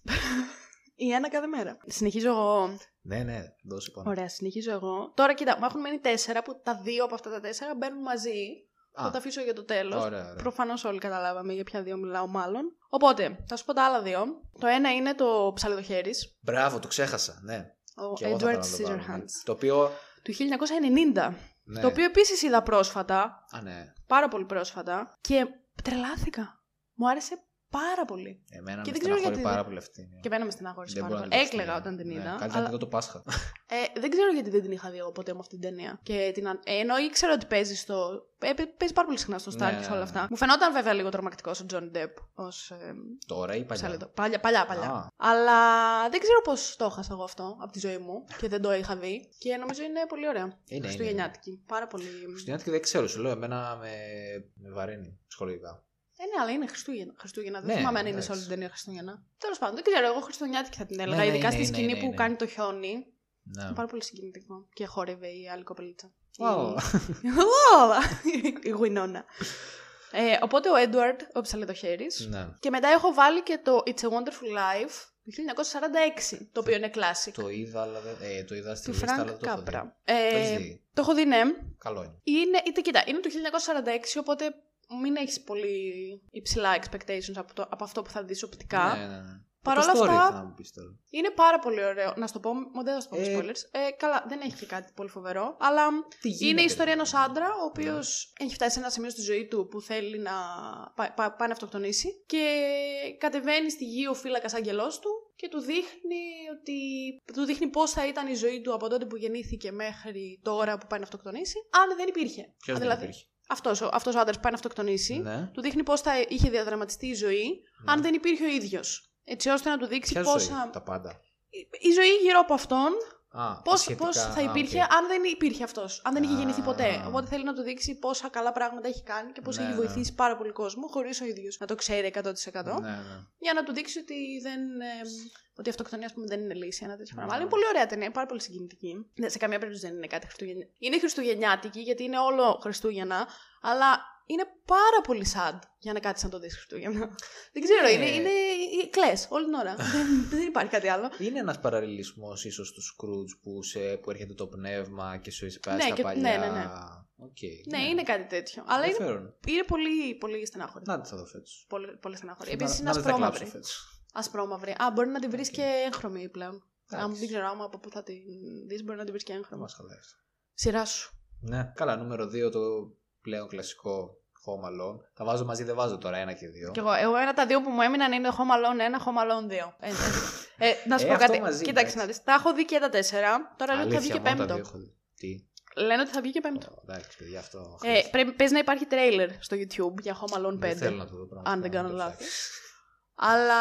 Η ένα κάθε μέρα. Συνεχίζω εγώ. Ναι, ναι, δώσε πάνω. Ωραία, συνεχίζω εγώ. Τώρα κοίτα, μου έχουν μείνει τέσσερα που τα δύο από αυτά τα τέσσερα μπαίνουν μαζί. Α, Θα τα αφήσω για το τέλος. ωραία, ωραία. Προφανώς όλοι καταλάβαμε για ποια δύο μιλάω, μάλλον. Οπότε, θα σου πω τα άλλα δύο. Το ένα είναι το ψαλιδοχέρις. Μπράβο, το ξέχασα, ναι. Ο Και εγώ θα Edward ήθελα να το βάλω, ναι. Scissorhands. Το οποίο. Του 1990. Ναι. Το οποίο επίσης είδα πρόσφατα. Α, ναι. πάρα πολύ πρόσφατα και τρελάθηκα. Μου άρεσε πάρα πολύ. Εμένα Και με δεν ξέρω στεναχωρεί γιατί πάρα δεν- πολύ αυτή. ναι. Και εμένα με στεναχώρησε Δεν πάρα μπορώ να πολύ. τη δω Έκλαιγα στην- όταν την ναι, είδα. Καλύτερα να αλλά, τη δω το Πάσχα. ε, δεν ξέρω γιατί δεν την είχα δει εγώ ποτέ με αυτή την ταινία. Και την, αν- ε, ενώ ήξερα ότι παίζει στο. Ε, παί- παίζει πάρα πολύ συχνά στο Star Ναι, και σε ναι, όλα ναι. αυτά. Μου φαινόταν βέβαια λίγο τρομακτικό ο Τζον Ντεπ ως. Ε, Τώρα ή παλιά; Ψαλιδο. Παλιά, παλιά, παλιά. Α. Αλλά δεν ξέρω πώς το έχασα εγώ αυτό από τη ζωή μου και δεν το είχα δει. Και νομίζω είναι πολύ ωραία. είναι. Χριστουγεννιάτικη. Πάρα πολύ. Χριστουγεννιάτικη δεν ξέρω, σου λέω, εμένα με, με βαραίνει ψυχολογικά. Ε, ναι, αλλά είναι Χριστούγεννα. Χριστούγεννα. Δεν Ναι, θυμάμαι αν είναι εντάξει. σε όλη την ταινία Χριστούγεννα. Τέλος πάντων, δεν ξέρω, εγώ Χριστουγεννιάτικη θα την έλεγα. Ναι, ναι, ειδικά είναι, στη είναι, σκηνή είναι, που είναι. κάνει το χιόνι. Ναι. Είναι πάρα πολύ συγκινητικό. Και χόρευε η άλλη κοπελίτσα. Wow. Η- η Γουινόνα. Ε, οπότε ο Έντουαρντ, ο Ψαλιδοχέρης. ναι. Και μετά έχω βάλει και το It's a Wonderful Life του 1946, το οποίο είναι classic. Το είδα, αλλά δεν. Ε, το είδα στη Του λίστα, αλλά Φρανκ δεν το έχω δει. Κάπρα. Το Ε, έχεις δει; το έχω δει, ναι. Καλό είναι. Είναι, είτε, κοίτα, είναι το 1946, οπότε μην έχεις πολύ υψηλά expectations από, το, από αυτό που θα δεις οπτικά. Ναι, ναι, ναι. Παρ' όλα το story αυτά- θα μου πεις τώρα. Είναι πάρα πολύ ωραίο. Να σου το πω, μου δεν θα σου πω Ε, spoilers. Ε, καλά, δεν έχει και κάτι πολύ φοβερό. Αλλά Τι είναι γίνεται, η ιστορία ρε. ενός άντρα, ο οποίος έχει φτάσει σε ένα σημείο στη ζωή του που θέλει να πά- πά- πάει να αυτοκτονήσει. Και κατεβαίνει στη γη ο φύλακας άγγελός του και του δείχνει ότι. του δείχνει πώς θα ήταν η ζωή του από τότε που γεννήθηκε μέχρι τώρα που πάει να αυτοκτονήσει, αν δεν υπήρχε. Ποιος Αν δεν δηλαδή, υπήρχε. αυτός, ο- αυτός ο άντρας που πάει να αυτοκτονήσει, Ναι. του δείχνει πώς θα είχε διαδραματιστεί η ζωή Ναι. αν δεν υπήρχε ο ίδιος. Έτσι ώστε να του δείξει Ποια πόσα... ζωή, τα πάντα. Η ζωή γύρω από αυτόν, Α, πώς, σχετικά, πώς θα α, υπήρχε οκ. αν δεν υπήρχε αυτός, αν δεν είχε γεννηθεί ποτέ. Α. Οπότε θέλει να του δείξει πόσα καλά πράγματα έχει κάνει και πώς Ναι, έχει ναι. βοηθήσει πάρα πολύ κόσμο, χωρίς ο ίδιος να το ξέρει 100%. Ναι, ναι. Για να του δείξει ότι, δεν, ε, ότι η αυτοκτονία ας πούμε, δεν είναι λύση. Ένα τέτοιο πράγμα. Ναι. Αλλά είναι πολύ ωραία ταινία, πάρα πολύ συγκινητική. Ναι, σε καμία περίπτωση δεν είναι κάτι χριστουγεννιάτικη. Είναι χριστουγεννιάτικη γιατί είναι όλο Χριστούγεννα, αλλά είναι πάρα πολύ sad για να κάτσεις να το δεις Χριστούγεννα. δεν ξέρω, Ναι. είναι, είναι κλάμα όλη την ώρα. δεν, δεν υπάρχει κάτι άλλο. Είναι ένας παραλληλισμός ίσως του Σκρούτζ που, σε, που έρχεται το πνεύμα και σου δείχνει Ναι, τα και- παλιά. ναι, ναι, ναι. Οκ, Ναι, είναι κάτι τέτοιο. Αλλά είναι, Ενδιαφέρον. είναι πολύ, πολύ στενάχωρη. Να τη θα δω φέτο. Πολύ, πολύ στενάχωρη. Επίσης είναι να, να δεν θα κλάψω ασπρόμαυρη. Φέτος. Ασπρόμαυρη. Α, μπορεί να την βρεις Οκ. και έγχρωμη πλέον. Αν Εντάξει. δεν ξέρω άμα από πού θα την δεις, μπορεί να την βρεις και Δεν έγχρωμη. μας χαλάει αυτό. Σειρά σου. Ναι. Καλά, νούμερο 2 το πλέον κλασικό Home Alone. Τα βάζω μαζί, δεν βάζω τώρα ένα και δύο. Κι εγώ, εγώ ένα τα δύο που μου έμειναν είναι Home Alone 1, Home Alone 2. Ε, ε, ε, να σου Ε, πω αυτό κάτι. μαζί, Κοίταξε εντάξει. να δεις. Τα έχω δει και τα τέσσερα. Τώρα λένε ότι θα βγει Αλήθεια, και μόνο τα πέμπτο. δύο έχω δει. Τι; Λένε ότι θα βγει και πέμπτο. Ω, Εντάξει, παιδιά, αυτό. Ε, πρέπει, παίζει να υπάρχει τρέιλερ στο YouTube για Home Alone 5. Δεν θέλω να το δω πράγματι. αν δεν κάνω Το λάθος. ψάξω. Αλλά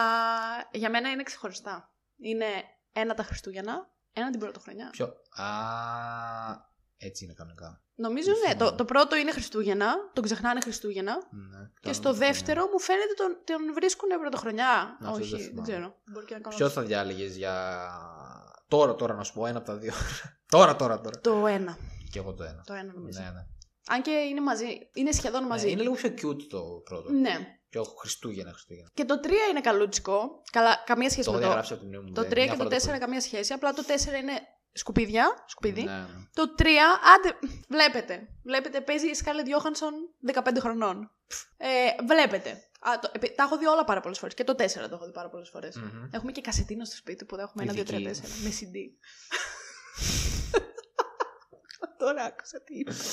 για μένα είναι ξεχωριστά. Είναι ένα τα Χριστούγεννα, ένα την πρωτοχρονιά. Ποιο; Α, έτσι είναι κανονικά. Νομίζω Δεν ναι. θυμάμαι. Το, το πρώτο είναι Χριστούγεννα, τον ξεχνάνε Χριστούγεννα. Ναι, Και κάνω στο το δεύτερο μου φαίνεται τον, τον βρίσκουν πρωτοχρονιά. Αυτό Όχι, δεν δεν, θυμάμαι. ξέρω. Μπορεί και να κάνω Ποιος θα διάλεγες για. Τώρα, τώρα να σου πω ένα από τα δύο. τώρα, τώρα, τώρα. Το ένα. Και εγώ το ένα. Το ένα νομίζω. Ναι, ναι. Αν και είναι μαζί. Είναι σχεδόν μαζί. Ναι, είναι λίγο πιο cute το πρώτο. Ναι. Πιο Χριστούγεννα, Χριστούγεννα. Και το 3 είναι καλούτσικο. Καλά, καμία σχέση Το έχω με το. διαγράψει από την μνήμη μου. Το 3 δε. Μια και το 4 φορά έχω καμία σχέση. Απλά το 4 είναι σκουπίδια. Σκουπίδι. δει. Ναι, ναι. Το 3, άντε, βλέπετε. Βλέπετε, παίζει η Σκάλετ Γιώχανσον 15 χρονών. Ε, βλέπετε. Α, το, επί- τα έχω δει όλα πάρα πολλές φορές. Και το 4 το έχω δει πάρα πολλές φορές. Μμμ. Έχουμε και κασετίνο στο σπίτι που θα έχουμε 1, 2, 3, 4 Ειδική. με CD. Τώρα άκουσα τι είπα.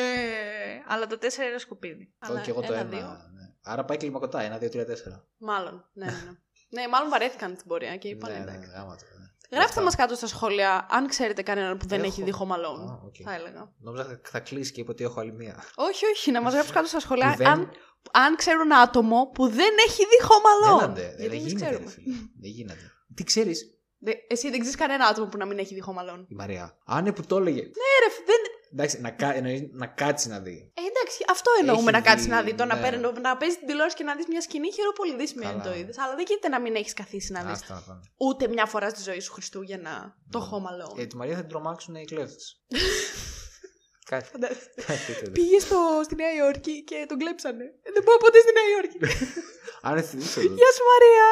ε, αλλά το 4 είναι σκουπίδι. Το Αλλά και εγώ το ένα, ένα. δύο. ναι. Άρα πάει κλιμακωτά. Ένα, δύο, τρία, τέσσερα. Μάλλον. Ναι, ναι, ναι. ναι, μάλλον βαρέθηκαν την πορεία και είπαν ναι, ναι, εντάξει. γάμα το, ναι. Γράφτε Αυτά. μας κάτω στα σχόλια αν ξέρετε κανέναν που δεν Έχω. έχει δει Home Alone. Α, οκ. Θα έλεγα. Νόμιζα θα, θα κλείσει και είπε ότι έχω άλλη μία. Όχι, όχι, να μας γράψεις κάτω στα σχόλια Που δεν- αν, αν ξέρουν άτομο που δεν έχει δει Home Alone. Ελάτε, Γιατί δεν εμείς γίνεται, ρε ξέρουμε. φίλε. Δεν γίνεται. Τι ξέρεις, Δε- εσύ δεν ξέρεις κανένα άτομο που να μην έχει δει Home Alone. η Μαρία. Αν που το έλεγε. Ναι, ρε, φ- δεν... Εντάξει, να, κα- εννοείς να κάτσει να δει. Ε, εντάξει, αυτό εννοούμε Έχει να κάτσεις δει, να δει. Το να, ναι. παίρνει, να παίζεις την τηλεόραση και να δεις μια σκηνή χειροπολιδή σημαίνει Καλά. το είδες. Αλλά δεν γίνεται να μην έχεις καθίσει να δεις Άστα να πάνε. ούτε μια φορά στη ζωή σου Χριστούγεννα το Ναι. Home Alone. Ε, τη Μαρία θα την τρομάξουν οι κλέφτες. Κάτι. Φαντάζεσαι. κάτι τέτοιο. Πήγες στο, στη Νέα Υόρκη και τον κλέψανε. Ε, Δεν πάω ποτέ στη Νέα Υόρκη. Αν θυμίσω. Γεια σου, Μαρία.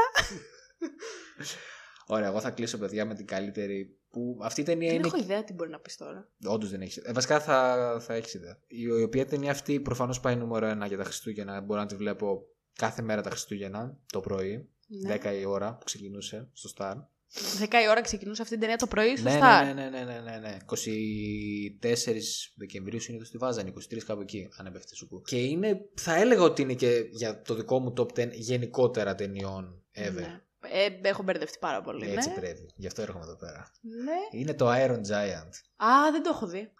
Ωραία, εγώ θα κλείσω, παιδιά, με την καλύτερη. Που αυτή η ταινία Δεν είναι. έχω ιδέα τι μπορεί να πεις τώρα. Όντως δεν έχεις. Ε, βασικά θα, θα έχεις ιδέα. Η, η οποία ταινία αυτή προφανώς πάει νούμερο ένα για τα Χριστούγεννα. Μπορώ να τη βλέπω κάθε μέρα τα Χριστούγεννα το πρωί. Ναι. 10 η ώρα που ξεκινούσε στο Star. 10 η ώρα ξεκινούσε αυτή την ταινία το πρωί στο Ναι, Star. ναι, ναι, ναι, ναι, ναι, ναι. 24 Δεκεμβρίου συνήθω τη βάζανε, 23 κάπου εκεί, αν έπεφτε σου πω. Και είναι, θα έλεγα ότι είναι και για το δικό μου top 10 γενικότερα ταινιών ever. Ναι. Ε, έχω μπερδευτεί πάρα πολύ. Έτσι ναι. πρέπει. Γι' αυτό έρχομαι εδώ πέρα. ναι. Είναι το Iron Giant. Α, δεν το έχω δει.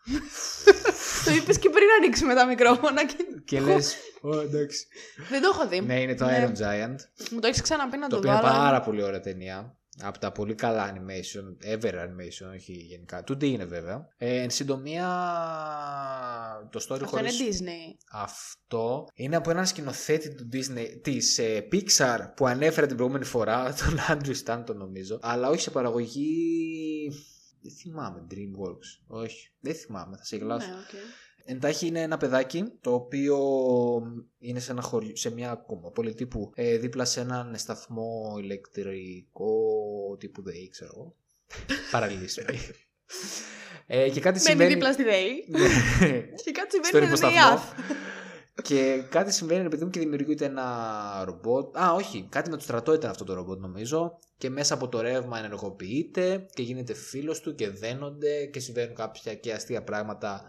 το είπες και πριν ανοίξουμε τα μικρόφωνα. Και... Και λες. Ω, εντάξει. δεν το έχω δει. Ναι, είναι το Ναι. Iron Giant. Μου το έχεις ξαναπεί να Το το, οποίο δω. είναι αλλά- πάρα πολύ ωραία ταινία. Από τα πολύ καλά animation, ever animation, όχι γενικά. 2D είναι βέβαια. Ε, εν συντομία, το story Αυτό χωρίς... είναι Disney. Αυτό είναι από έναν σκηνοθέτη του Disney, της ε, Pixar που ανέφερα την προηγούμενη φορά, τον Andrew Stanton νομίζω, αλλά όχι σε παραγωγή Δεν θυμάμαι, Dreamworks. Όχι, δεν θυμάμαι, θα σε γελάσω. Ναι, οκ. Εντάξει είναι ένα παιδάκι το οποίο είναι σε, ένα χωριό, σε μια ακόμα πόλη τύπου ε, δίπλα σε έναν σταθμό ηλεκτρικό τύπου ΔΕΗ, ξέρω εγώ. Παραλύσιμη. ε, και κάτι Μένει συμβαίνει. δίπλα στη ΔΕΗ. Ναι. Και κάτι Στον συμβαίνει στην υποσταθμό. ΙΑΘ. και κάτι συμβαίνει, ρε παιδί μου, και δημιουργείται ένα ρομπότ. Α, όχι, κάτι με το στρατό ήταν αυτό το ρομπότ, νομίζω. Και μέσα από το ρεύμα ενεργοποιείται και γίνεται φίλος του και δένονται και συμβαίνουν κάποια και αστεία πράγματα.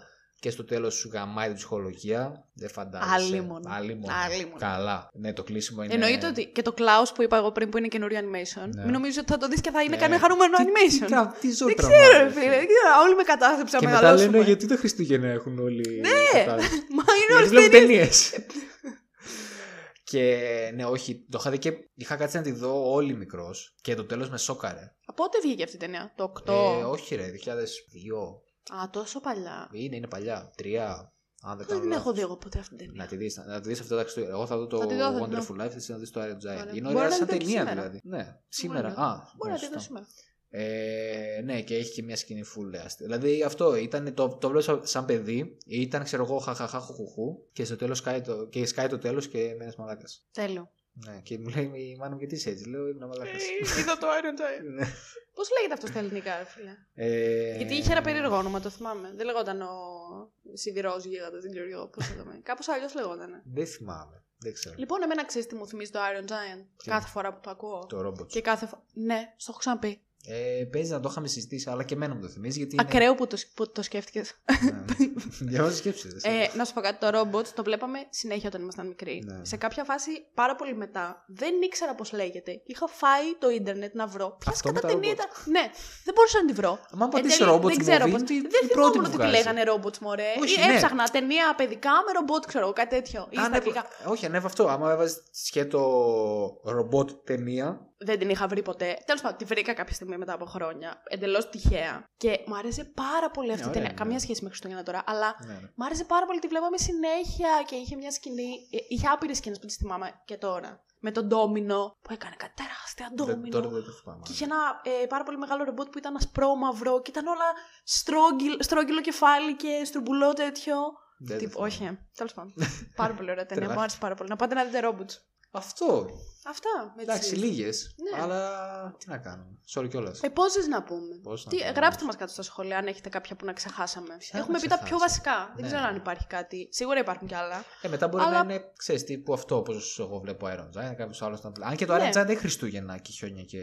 Και στο τέλος σου γαμάει την ψυχολογία. Δεν φαντάζεσαι. Αλίμονο. Αλίμονο. Αλίμονο. Καλά. Ναι, το κλείσιμο είναι. Εννοείται ότι και το Klaus που είπα εγώ πριν που είναι καινούριο animation. Ναι. Μην νομίζεις ότι θα το δεις και θα είναι Ναι. κανένα χαρούμενο Τι- animation. Τι, τρα- τι ζωή Δεν τραβάμε, ξέρω, ρε ρε φίλε. φίλε. Δεν ξέρω. Όλοι με κατάθλιψη να Και μετά μεγαλώσουμε. λένε γιατί τα Χριστούγεννα έχουν όλοι. Ναι! Μα είναι Γιατί όλες βλέπουν ταινίες. ταινίες. και ναι, όχι, το είχα δει και είχα κάτσει να τη δω όλοι μικρός και το τέλος με σόκαρε. Από πότε βγήκε αυτή η ταινία, το 8. Ε, όχι, ρε, 2002. Α, τόσο παλιά. Είναι, είναι παλιά. Τρία. Αν δεν Δεν κάνω την έχω λάθος. δει εγώ ποτέ αυτή την Να ταινία. τη δεις, να τη δεις αυτό το Χριστούγεννα. Εγώ θα δω το Θα τη δω, θα τη δω. Wonderful Life, εσύ να δεις το Iron Giant. Ωραία. Είναι Μπορώ ωραία να σαν τη δω και ταινία σήμερα. δηλαδή. Ναι, σήμερα. Μπορεί να- Α, Μπορεί ναι, να τη δω σωστά. σήμερα. Ε, ναι, και έχει και μια σκηνή full άστη. Δηλαδή αυτό ήταν το, το βλέπω σαν, σαν παιδί, ήταν ξέρω εγώ χαχαχά χουχουχού και στο τέλος σκάει το, και σκάει το τέλος και μένεις μαλάκας. Τέλειο. Ναι, και μου λέει η μάνα μου γιατί είσαι έτσι, λέω ήμουν μαλάκας. Ε, Είδα το Iron Giant. Ναι. Πώς λέγεται αυτό στα ελληνικά, ρε φίλε; ε, Γιατί είχε ένα περίεργο όνομα, το θυμάμαι. Δεν λεγόταν ο σιδηρό γίγαντα, δεν ξέρω εγώ πώς το λέμε. Κάπως αλλιώς λεγόταν. Δεν θυμάμαι, δεν ξέρω. Λοιπόν, εμένα ξέρεις τι μου θυμίζει το Iron Giant Τι; κάθε φορά που το ακούω. Το ρόμποτ. Και κάθε φορά. Ναι, στο έχω ξαναπεί. Ε, παίζει να το είχαμε συζητήσει, αλλά και εμένα μου το θυμίζει γιατί. είναι- Ακραίο που το, που το σκέφτηκες. Ναι. Διαβάζω σκέψεις. Ε, να σου πω κάτι, το ρόμποτ το βλέπαμε συνέχεια όταν ήμασταν μικροί. Ναι. Σε κάποια φάση, πάρα πολύ μετά, δεν ήξερα πώς λέγεται. Είχα φάει το ίντερνετ να βρω. Ποια Αυτό με κατά τα ταινία ρομπότ. ήταν. Ναι, δεν μπορούσα να τη βρω. Αν πατήσεις τέλει, robots δεν ξέρω movie, πώς. είναι η- Δεν η πρώτη θυμόμουν που ότι τη βγάζει. λέγανε robots, μωρέ. Όχι, Ή ναι. Έψαχνα ταινία παιδικά με ρομπότ, ξέρω εγώ, κάτι τέτοιο. Ή στα Ανέβα- αγγλικά. Όχι, ανέβα αυτό. Άμα έβαζες σκέτο ρομπότ ταινία. Δεν την είχα βρει ποτέ. Τέλος πάντων, τη βρήκα κάποια στιγμή μετά από χρόνια. Εντελώς τυχαία. Και μου άρεσε πάρα πολύ αυτή Ναι, η ωραία ταινία. είναι. Καμία σχέση με Χριστούγεννα τώρα, αλλά Ναι, ναι. Μ' άρεσε πάρα πολύ, τη βλέπαμε συνέχεια και είχε μια σκηνή. ε, Είχε άπειρες σκηνές που τις θυμάμαι και τώρα. Με τον ντόμινο που έκανε κάτι τεράστια Δεν- ντόμινο. Τώρα δεν το θυμάμαι. Και είχε ένα ε, πάρα πολύ μεγάλο ρομπότ που ήταν ασπρόμαυρο και ήταν όλα στρόγγυλ, στρόγγυλο κεφάλι και στρουμπουλό τέτοιο. Δεν το Τύπου, θυμάμαι. όχι, τέλος πάντων. πάρα πολύ ωραία ταινία, μου Τεράστιο. άρεσε πάρα πολύ. Να πάτε να δείτε ρομπότ. Αυτό. Αυτά. Με Εντάξει, τις- λίγες. Ναι. Αλλά τι να κάνουμε. Sorry κιόλας. Ε, πόσες να πούμε. Πώς να Τι, πούμε. γράψτε μας κάτω στα σχόλια αν έχετε κάποια που να ξεχάσαμε. Ποια Έχουμε να πει τα πιο ξεχάσαμε. βασικά. Δεν Ναι. ξέρω αν υπάρχει κάτι. Σίγουρα υπάρχουν κι άλλα. Ε, μετά μπορεί Αλλά- να είναι, ξέρεις τύπου αυτό όπως εγώ βλέπω Iron Giant, κάποιος άλλος να βλέπει. Αν και το Ναι. Iron Giant δεν έχει Χριστούγεννα και χιόνια και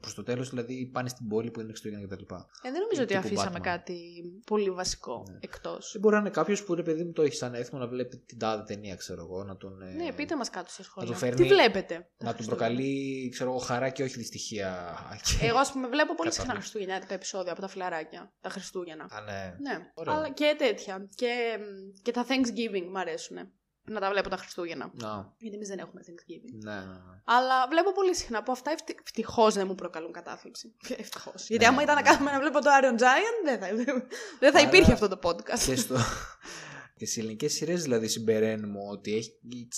προς το τέλος, δηλαδή πάνε στην πόλη που είναι Χριστούγεννα κτλ. Ε, δεν νομίζω Ή ότι τύπου αφήσαμε Batman. κάτι πολύ βασικό Ναι. εκτός. Δεν μπορεί να είναι κάποιος που ρε παιδί μου το έχει σαν έθιμο να βλέπει την τάδε ταινία, ξέρω εγώ, να τον. ε, Ναι, πείτε μας κάτω στα σχόλια. του φέρνει- Τι βλέπετε; Τα Να του Χριστούγεννα. προκαλεί, ξέρω εγώ, χαρά και όχι δυστυχία. Και- Εγώ, ας πούμε, βλέπω πολύ συχνά Κατάλαβα. χριστουγεννιάτικα επεισόδια από τα φιλαράκια. Τα Χριστούγεννα. Α, ναι. Ναι, Ωραίο. αλλά και τέτοια. Και, και τα Thanksgiving μου αρέσουν. Να τα βλέπω τα Χριστούγεννα. Να. Γιατί εμείς δεν έχουμε Thanksgiving. Ναι, ναι, ναι. Αλλά βλέπω πολύ συχνά που αυτά ευτυχώς δεν μου προκαλούν κατάθλιψη. Ευτυχώς. Γιατί Ναι, άμα ήταν να ναι. κάνουμε να βλέπω το Iron Giant, δεν θα, δεν θα Άρα- υπήρχε αυτό το podcast. Και, στο... και στι ελληνικές σειρές δηλαδή συμπεραίνουμε ότι έχει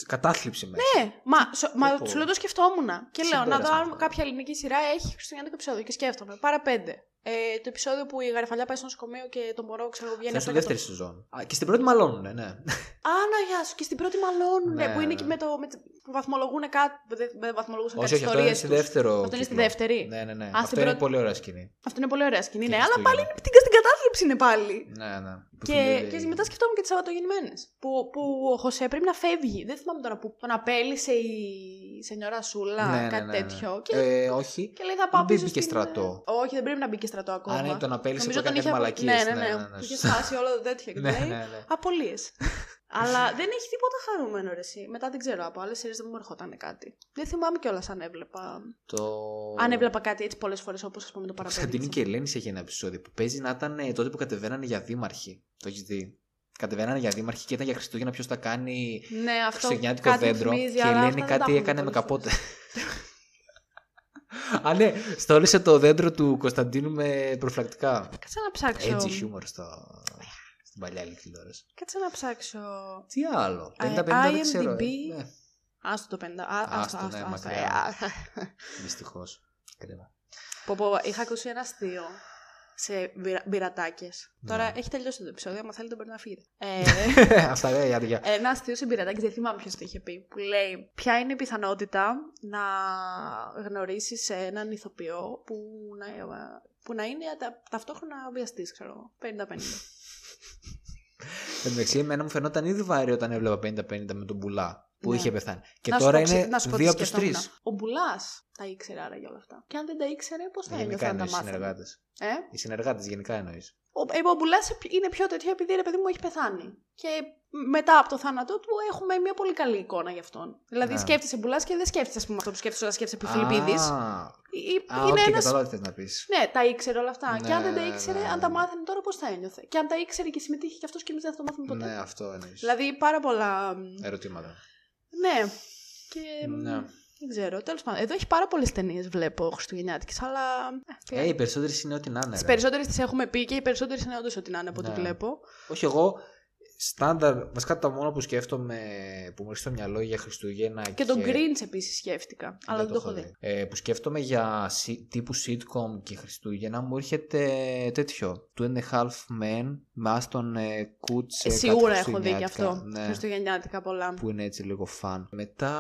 κατάθλιψη μέσα. Ναι, μα, σο- μα Λοιπόν. σου λέω το σκεφτόμουν. Και λέω να δω Συμπέρασμα αν αυτό. κάποια ελληνική σειρά έχει χριστουγεννιάτικο επεισόδιο. Και σκέφτομαι. Πάρα πέντε. Ε, το επεισόδιο που η γαραφαλιά πάει στο νοσοκομείο και το μωρό ξέρω βγαίνει Θα είναι αυτό στη και δεύτερη αυτό. σεζόν. Α, και στην πρώτη μαλώνουνε, ναι. Α, να γεια σου. Και στην πρώτη μαλώνουν. Ναι, που είναι ναι. και με το. Με, που βαθμολογούν κάτι. Δεν δεν βαθμολογούσαν κάτι όχι, όχι, αυτό είναι ιστορίες. στη δεύτερο. Αυτό είναι στη κύκλο. δεύτερη. Ναι, ναι, ναι. Α, στην αυτό είναι πρώτη- πολύ ωραία σκηνή. Αυτό είναι πολύ ωραία σκηνή. Και Ναι, αλλά Χριστούγεννα. πάλι είναι στην, στην κατάθλιψη είναι πάλι. Ναι, ναι. Που Και, φιλεύει- και μετά σκεφτόμουν και τις Σαββατογεννημένες. Που, που ο Χωσέ πρέπει να φεύγει. Δεν θυμάμαι τώρα που τον απέλησε η σενιόρα Σούλα, Ναι, ναι, κάτι ναι, ναι. τέτοιο. Και, Ε, όχι. και λέει θα πάω Μην πίσω μπήκε στην- στρατό. Όχι, δεν πρέπει να μπει και στρατό ακόμα. Αν είναι τον απέλησε που Νομίζω τον έκανε είχε. κάτι απο- μαλακίες. Ναι, ναι, ναι. ναι, Είχε σωστά. σπάσει όλο το τέτοιο και Ναι, λέει. ναι, ναι. Απολύες. Αλλά δεν έχει τίποτα χαρούμενο ρε εσύ. Μετά δεν ξέρω, από άλλες σειρές δεν μου ερχόταν κάτι. Δεν θυμάμαι κιόλας αν έβλεπα. Το... Αν έβλεπα κάτι έτσι πολλές φορές όπως ας πούμε το Κωνσταντίνη παραπέμπτη. και Ελένης έχει ένα επεισόδιο που παίζει να ήταν ε, τότε που κατεβαίνανε για δήμαρχοι. Το έχεις δει; Κατεβαίνανε για δήμαρχοι και ήταν για Χριστούγεννα ποιος θα κάνει Ναι, αυτό χριστουγεννιάτικο κάτι μου δέντρο. θυμίζει, και η αλλά Ελένη αυτά δεν τα κάτι έχουμε έκανε με πολλές καπότε. φορές. Α, ναι, στόλισε το δέντρο του Κωνσταντίνου με προφυλακτικά. Κάτσε να ψάξω. Έτσι χιούμορ στο... στην παλιά ελληνική τηλεόραση. Κάτσε να ψάξω. Τι άλλο. 50-50 Ε, δεν ξέρω. IMDb. Ναι, Άστο το 50. Α, Άστο, Άστο, ναι, άστο, άστο. μακριά. Ε, α. δυστυχώς. Κρίμα. Πω, πω, είχα ακούσει ένα αστείο σε μπειρατάκε. Ναι. Τώρα έχει τελειώσει το επεισόδιο, άμα θέλετε μπορείτε να φύγετε. Ε, Αυτά λέει, άντε, γεια. ένα αστείο σε μπειρατάκι, δεν θυμάμαι ποιος το είχε πει, που λέει Ποια είναι η πιθανότητα να γνωρίσεις έναν ηθοποιό που να, που να είναι τα, ταυτόχρονα βιαστής, ξέρω εγώ. 50-50. Εν τω μεταξύ, εμένα μου φαινόταν ήδη βαρύ όταν έβλεπα 50-50 με τον Μπουλά που Ναι. είχε πεθάνει. Και Να σου τώρα πω ξε- είναι να σου πω τι δύο από τους τρεις. σκεφτόμουν. Ο Μπουλάς τα ήξερε άρα για όλα αυτά. Και αν δεν τα ήξερε, πώς θα Γενικά ένιωθε να τα εννοεί οι μάθαινε. συνεργάτες. Ε; Οι συνεργάτες γενικά εννοείς. Ο, ε, ο Μπουλάς είναι πιο τέτοιο επειδή ρε παιδί μου έχει πεθάνει. Και μετά από το θάνατό του έχουμε μια πολύ καλή εικόνα γι' αυτόν. Δηλαδή Ναι. σκέφτεσαι Μπουλάς και δεν σκέφτεσαι ας πούμε, αυτό που σκέφτεσαι όταν σκέφτεσαι Φιλιππίδης. Α, Είναι οκ, ένας... κατάλαβα τι θες να πεις. Ναι, τα ήξερε όλα αυτά. και αν δεν τα Ναι, ήξερε, ναι, αν τα ναι. μάθαινε τώρα, πώς θα ένιωθε; Και αν τα ήξερε και συμμετείχε και αυτό και εμείς δεν θα το μάθουμε ποτέ. Ναι, αυτό εννοείς. Δηλαδή πάρα πολλά. Ερωτήματα. Ναι. Και. Ναι. Δεν ξέρω. Τέλος πάντων. Εδώ έχει πάρα πολλές ταινίες, βλέπω χριστουγεννιάτικες, αλλά. Ε, οι περισσότερες είναι ό,τι να είναι. Τις ρε. περισσότερες τις έχουμε πει και οι περισσότερες είναι όντως ό,τι να είναι από ό,τι Ναι. βλέπω. Όχι, εγώ στάνταρ. Βασικά τα μόνα που σκέφτομαι που μου έρχεται στο μυαλό για Χριστούγεννα. Και τον Grinch επίσης σκέφτηκα. αλλά δεν το έχω δει. Ε, που σκέφτομαι για σι- τύπου sitcom και Χριστούγεννα μου έρχεται τέτοιο. Two and a Half Men με Άστον ε, Κούτς. Ε, ε, κάτι σίγουρα έχω δει και χριστουγεννιάτικα. αυτό. Ναι, Χριστουγεννιάτικα πολλά. που είναι έτσι λίγο fun. Μετά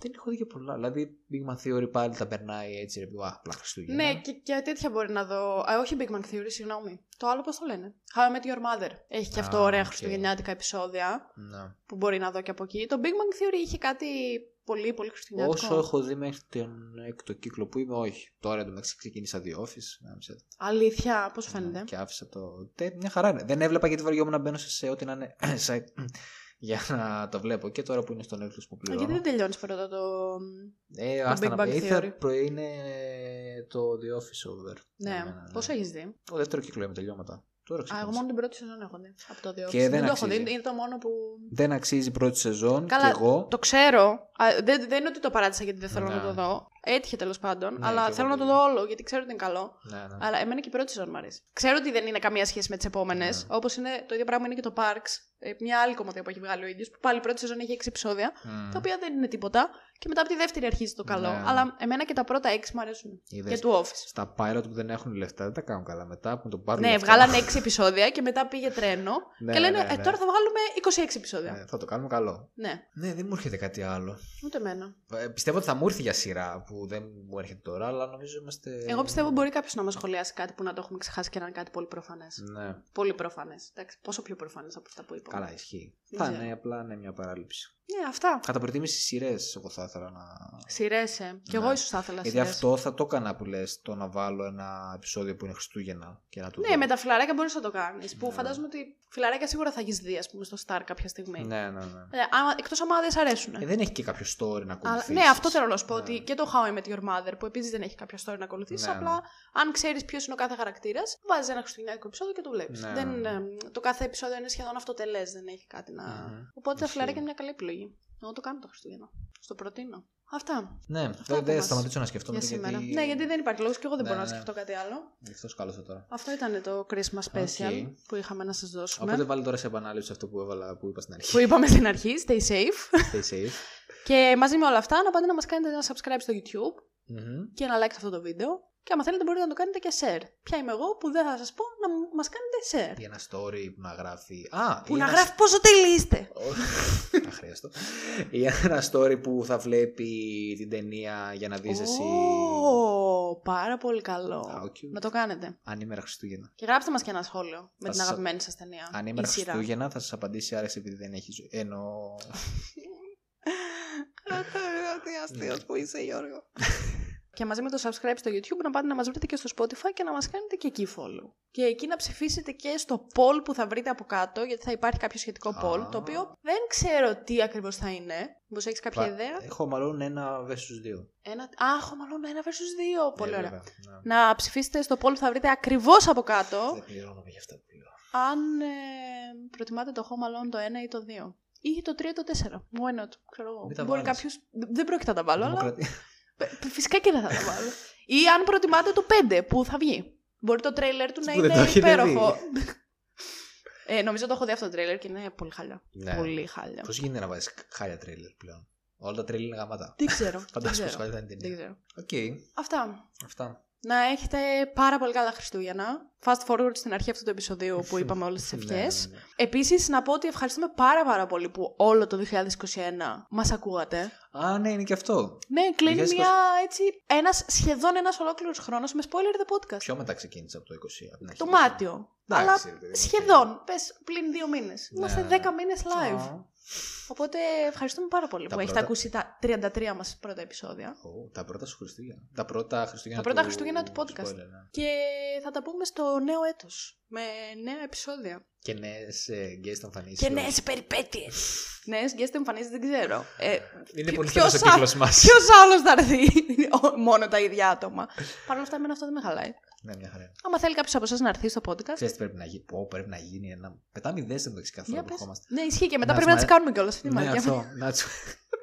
δεν έχω δει και πολλά. Δηλαδή Big Bang Theory πάλι τα περνάει έτσι ρε πει, «Α, απλά Χριστούγεννα. Ναι, και, και τέτοια μπορεί να δω. Α, όχι Big Bang Theory, συγγνώμη. Το άλλο πώς το λένε; How I Met Your Mother. Έχει και αυτό Α, ωραία οκ. χριστουγεννιάτικα επεισόδια Ναι. που μπορεί να δω και από εκεί. Το Big Bang Theory είχε κάτι πολύ, πολύ χριστουγεννιάτικο. Όσο έχω δει μέχρι τον έκτο κύκλο που είμαι, όχι. Τώρα εντωμεταξύ ξεκίνησα The Office. να μην ξέρω. Αλήθεια, πώς Ναι, φαίνεται; Και άφησα το. Τε, μια χαρά είναι. Δεν έβλεπα γιατί βαριόμουν να μπαίνω σε, σε ό,τι να είναι. site για να το βλέπω. Και τώρα που είναι στον Netflix που Α, πληρώνω. γιατί δεν τελειώνεις πρώτα το. Ε, το άστα Big να Bang πει. Ήρθα Theory. πρωί είναι το The Office Over. Ναι, Για μένα, ναι. πόσο έχεις δει; Το δεύτερο κύκλο είμαι τελειώματα. Τώρα Α, εγώ ξεκίνησα. μόνο την πρώτη σεζόν έχω δει. Από το The Office. Και δεν το έχω αξίζει. δει. Είναι το μόνο που. Δεν αξίζει η πρώτη σεζόν. Καλά, και εγώ. Το ξέρω. Α, δεν, δεν είναι ότι το παράτησα γιατί δεν θέλω Ναι. να το δω. Έτυχε τέλος πάντων. Ναι, αλλά και θέλω εγώ να το το δω όλο γιατί ξέρω ότι είναι καλό. Ναι, ναι. Αλλά εμένα και η πρώτη σεζόν μου αρέσει. Ξέρω ότι δεν είναι καμία σχέση με τις επόμενες. Ναι. Όπως είναι το ίδιο πράγμα είναι και το Parks. ε, Μια άλλη κομμωδία που έχει βγάλει ο ίδιος. Που πάλι η πρώτη σεζόν έχει 6 επεισόδια. Μμ. Τα οποία δεν είναι τίποτα. Και μετά από τη δεύτερη αρχίζει το καλό. Ναι. Αλλά εμένα και τα πρώτα 6 μου αρέσουν. Είδες, Και του Office. Στα pilot που δεν έχουν λεφτά δεν τα κάνουν καλά. Μετά που το πάρουν. Ναι, λεφτά, βγάλανε 6 επεισόδια και μετά πήγε τρένο. Ναι, και λένε ναι, ε, ναι. τώρα θα βγάλουμε 26 επεισόδια. Ναι, θα το κάνουμε καλό. Ναι, Ναι, δεν μου έρχεται κάτι άλλο. ούτε εμένα. Ε, πιστεύω ότι θα μου έρθει για σειρά που δεν μου έρχεται τώρα, αλλά νομίζω είμαστε. Εγώ πιστεύω μπορεί κάποιος να μας σχολιάσει κάτι που να το έχουμε ξεχάσει και να είναι κάτι πολύ προφανές. Ναι, Πολύ προφανές. Πόσο πιο προφανές από αυτά που είπα. καλά, ισχύει. Δεν Θα ξέρω. είναι απλά ναι, μια παράληψη. Ναι, αυτά. Κατά προτίμηση σειρές, εγώ θα ήθελα να. Σειρές, ε. Κι εγώ Ναι. ίσως θα ήθελα Γιατί σειρές. αυτό θα το έκανα που λες, το να βάλω ένα επεισόδιο που είναι Χριστούγεννα και να το Ναι, δω. με τα φιλαράκια μπορείς να το κάνεις. Που Ναι. φαντάζομαι ότι φιλαράκια σίγουρα θα έχεις δει, ας πούμε, στο Star κάποια στιγμή. Ναι, ναι, ναι. Ε, άμα- Εκτός άμα δεν σ' αρέσουν. Ε, δεν έχει και κάποιο story να Αλλά, ακολουθήσεις. ναι, αυτό θέλω να σου πω. Ναι. Ότι και το How I Met Your Mother, που επίσης δεν έχει κάποιο story να ακολουθήσεις. Ναι, απλά, ναι. αν ξέρεις ποιος είναι ο κάθε χαρακτήρας, βάζεις ένα χριστουγεννιάτικο επεισόδιο και το βλέπεις. Ναι, δεν, ναι. ε, το κάθε επεισόδιο είναι σχεδόν αυτοτελές, δεν έχει κάτι να. Μμμ. Οπότε τα Ισχύει. φιλαράκια είναι μια καλή επιλογή. Εγώ το κάνω το Χριστούγεννα. Στο προτείνω. Αυτά. Ναι, Αυτά δεν από δεν μας σταματήσω να σκεφτόμαι. για σήμερα. Γιατί... Ναι, γιατί δεν υπάρχει λόγος και εγώ δεν Ναι, μπορώ να ναι. σκεφτώ κάτι άλλο. Αυτό σκάλωσα τώρα. Αυτό ήταν το Christmas special Ok. που είχαμε να σας δώσουμε. Οπότε βάλει τώρα σε επανάληψη αυτό που, έβαλα, που είπα στην αρχή. Που είπαμε στην αρχή, stay safe. Stay safe. και μαζί με όλα αυτά, να πάτε να μας κάνετε ένα subscribe στο YouTube Μμμ. και ένα like σε αυτό το βίντεο. Και άμα θέλετε μπορείτε να το κάνετε και share. Ποια είμαι εγώ που δεν θα σας πω να μας κάνετε share. Ή ένα story που να γράφει. Α, Που ή να ένα- γράφει πόσο τέλειοι είστε. Όχι, Αχρείαστο. Ή ένα story που θα βλέπει την ταινία για να δεις εσύ. Ω, πάρα πολύ καλό. Α, οκ. Να το κάνετε. Ανήμερα Χριστούγεννα. Και γράψτε μας και ένα σχόλιο με Θα την σας- αγαπημένη σας ταινία. Ανήμερα ή σειρά. Χριστούγεννα θα σας απαντήσει άρεσε επειδή δεν έχει ζωή. Εννοώ. Τι αστείο που είσαι, Γιώργο. Και μαζί με το subscribe στο YouTube να πάτε να μας βρείτε και στο Spotify και να μας κάνετε και εκεί follow. Και εκεί να ψηφίσετε και στο poll που θα βρείτε από κάτω, γιατί θα υπάρχει κάποιο σχετικό poll, Α. το οποίο δεν ξέρω τι ακριβώς θα είναι. Μήπως έχεις κάποια Πα- ιδέα; Έχω μάλλον ένα versus 2. Ένα... Α, έχω μάλλον ένα versus δύο. Πολύ Ε, ωραία. βέβαια, ναι. Να ψηφίσετε στο poll που θα βρείτε ακριβώς από κάτω, Δεν πληρώνομαι για αυτά που λέω. αν ε, προτιμάτε το Home Alone το 1 ή το 2. Ή το 3 ή το 4. Why not, ξέρω εγώ. Μην τα Μπορεί βάλεις. κάποιος... Δεν πρόκειται να τα βάλω, αλλά Δημοκρατία. Πε- Φυσικά και δεν θα τα βάλω. Ή αν προτιμάτε το 5 που θα βγει. Μπορεί το τρέιλερ του να Που δεν το είναι έχετε υπέροχο. ε, νομίζω το έχω δει αυτό το τρέιλερ και είναι πολύ χάλια. Ναι. Πολύ χάλια. Πώς γίνεται να βάζεις χάλια τρέιλερ πλέον; Όλα τα τρέιλερ είναι γαμάτα. Δεν ξέρω. δεν Φαντάζομαι ξέρω. πόσο χάλια ήταν η Δεν ταινία. ξέρω. Οκ. Αυτά. Αυτά. Να έχετε πάρα πολύ καλά Χριστούγεννα. Fast forward στην αρχή αυτού του επεισοδίου που είπαμε όλες τις Ναι, ευχές. ναι, ναι. Επίσης να πω ότι ευχαριστούμε πάρα πάρα πολύ που όλο το 2021 μας ακούγατε. Α, ναι, είναι και αυτό. Ναι, κλείνει 2020. μια έτσι, ένας, σχεδόν ένας ολόκληρος χρόνος με spoiler the podcast. Ποιο μετά ξεκίνησε από το 20. Από την αρχή Το του Μάτιο. Εντάξει, Αλλά ρε παιδί μου, σχεδόν, πες πλην δύο μήνες. Ναι, Είμαστε ναι. 10 μήνες live. Α, Οπότε ευχαριστούμε πάρα πολύ Τα που έχετε πρώτα. ακούσει τα 33 μας πρώτα επεισόδια. ω, τα πρώτα σου Χριστούγεννα. Τα πρώτα Χριστούγεννα Τα πρώτα του... Χριστούγεννα του podcast. spoiler, ναι. Και θα τα πούμε στο νέο έτος. Με νέα επεισόδια. Και νέες guest εμφανίσεις. Και νέες περιπέτειες. νέες guest εμφανίσεις δεν ξέρω. Ε, Είναι ποιο- πολύ ποιος στενός ο α- κύκλος μας. Ποιος άλλος θα έρθει; Ο- Μόνο τα ίδια άτομα. Παρ' όλα αυτά, εμένα αυτό δεν με χαλάει. Ναι, μια χαρά. Άμα θέλει κάποιος από εσάς να έρθει στο podcast. Ξέρεις τι πρέπει να γίνει. Πω, πρέπει να γίνει ένα. Πετάμε ιδέες εν τω μεταξύ καθόλου Για που πες. ερχόμαστε. Ναι, ισχύει και μετά Να πρέπει να σου τις μα- κάνουμε κιόλας. Ναι, αυτό. να του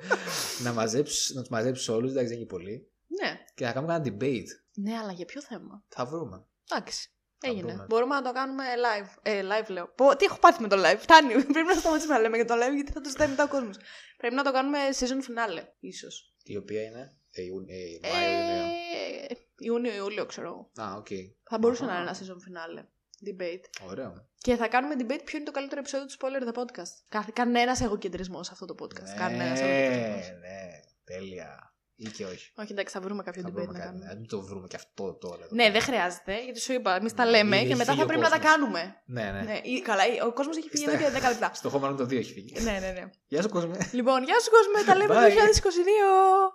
να μαζέψεις, να τους μαζέψεις όλους, εντάξει δεν είναι πολύ. Ναι. Και να κάνουμε ένα debate. Ναι, αλλά για ποιο θέμα; Θα βρούμε. Εντάξει. Θα Έγινε. βρούμε. Μπορούμε να το κάνουμε live. Ε, live λέω. Πω, τι έχω πάθει με το live. Φτάνει. Πρέπει να σταματήσουμε να λέμε για το live γιατί θα το ζητάει μετά ο κόσμος. Πρέπει να το κάνουμε season finale, ίσως. Η οποία είναι. Ε, Ιούνιο, ε, Μάιο, Ιούνιο. Ε, Ιούνιο-Ιούλιο, ξέρω. Α, οκ. Θα μπορούσε Αχα. να είναι ένα season finale. Debate. Ωραίο. Και θα κάνουμε debate ποιο είναι το καλύτερο επεισόδιο του Spoiler the Podcast. Κάθε, κανένας εγωκεντρισμός σε αυτό το podcast. Ναι, Κανένας ναι, εγωκεντρισμός. τέλεια. Ή και όχι. Όχι, εντάξει, θα βρούμε κάποιο Θα debate βρούμε να κάτι. κάνουμε. Να μην το βρούμε και αυτό τώρα. εδώ Ναι, πέρα. δεν χρειάζεται, γιατί σου είπα, εμείς τα Ναι, λέμε ήδη και έχει μετά φύγει θα ο πρέπει να τα κόσμος. κάνουμε. Ναι, ναι. Ναι, ή- καλά, ή- ο κόσμος έχει φύγει εδώ και 10 λεπτά. Στο χώμα το 2 έχει φύγει. ναι, ναι, ναι. Γεια σου κόσμο. Λοιπόν, γεια σου κόσμο, τα λέμε Bye. το 2022.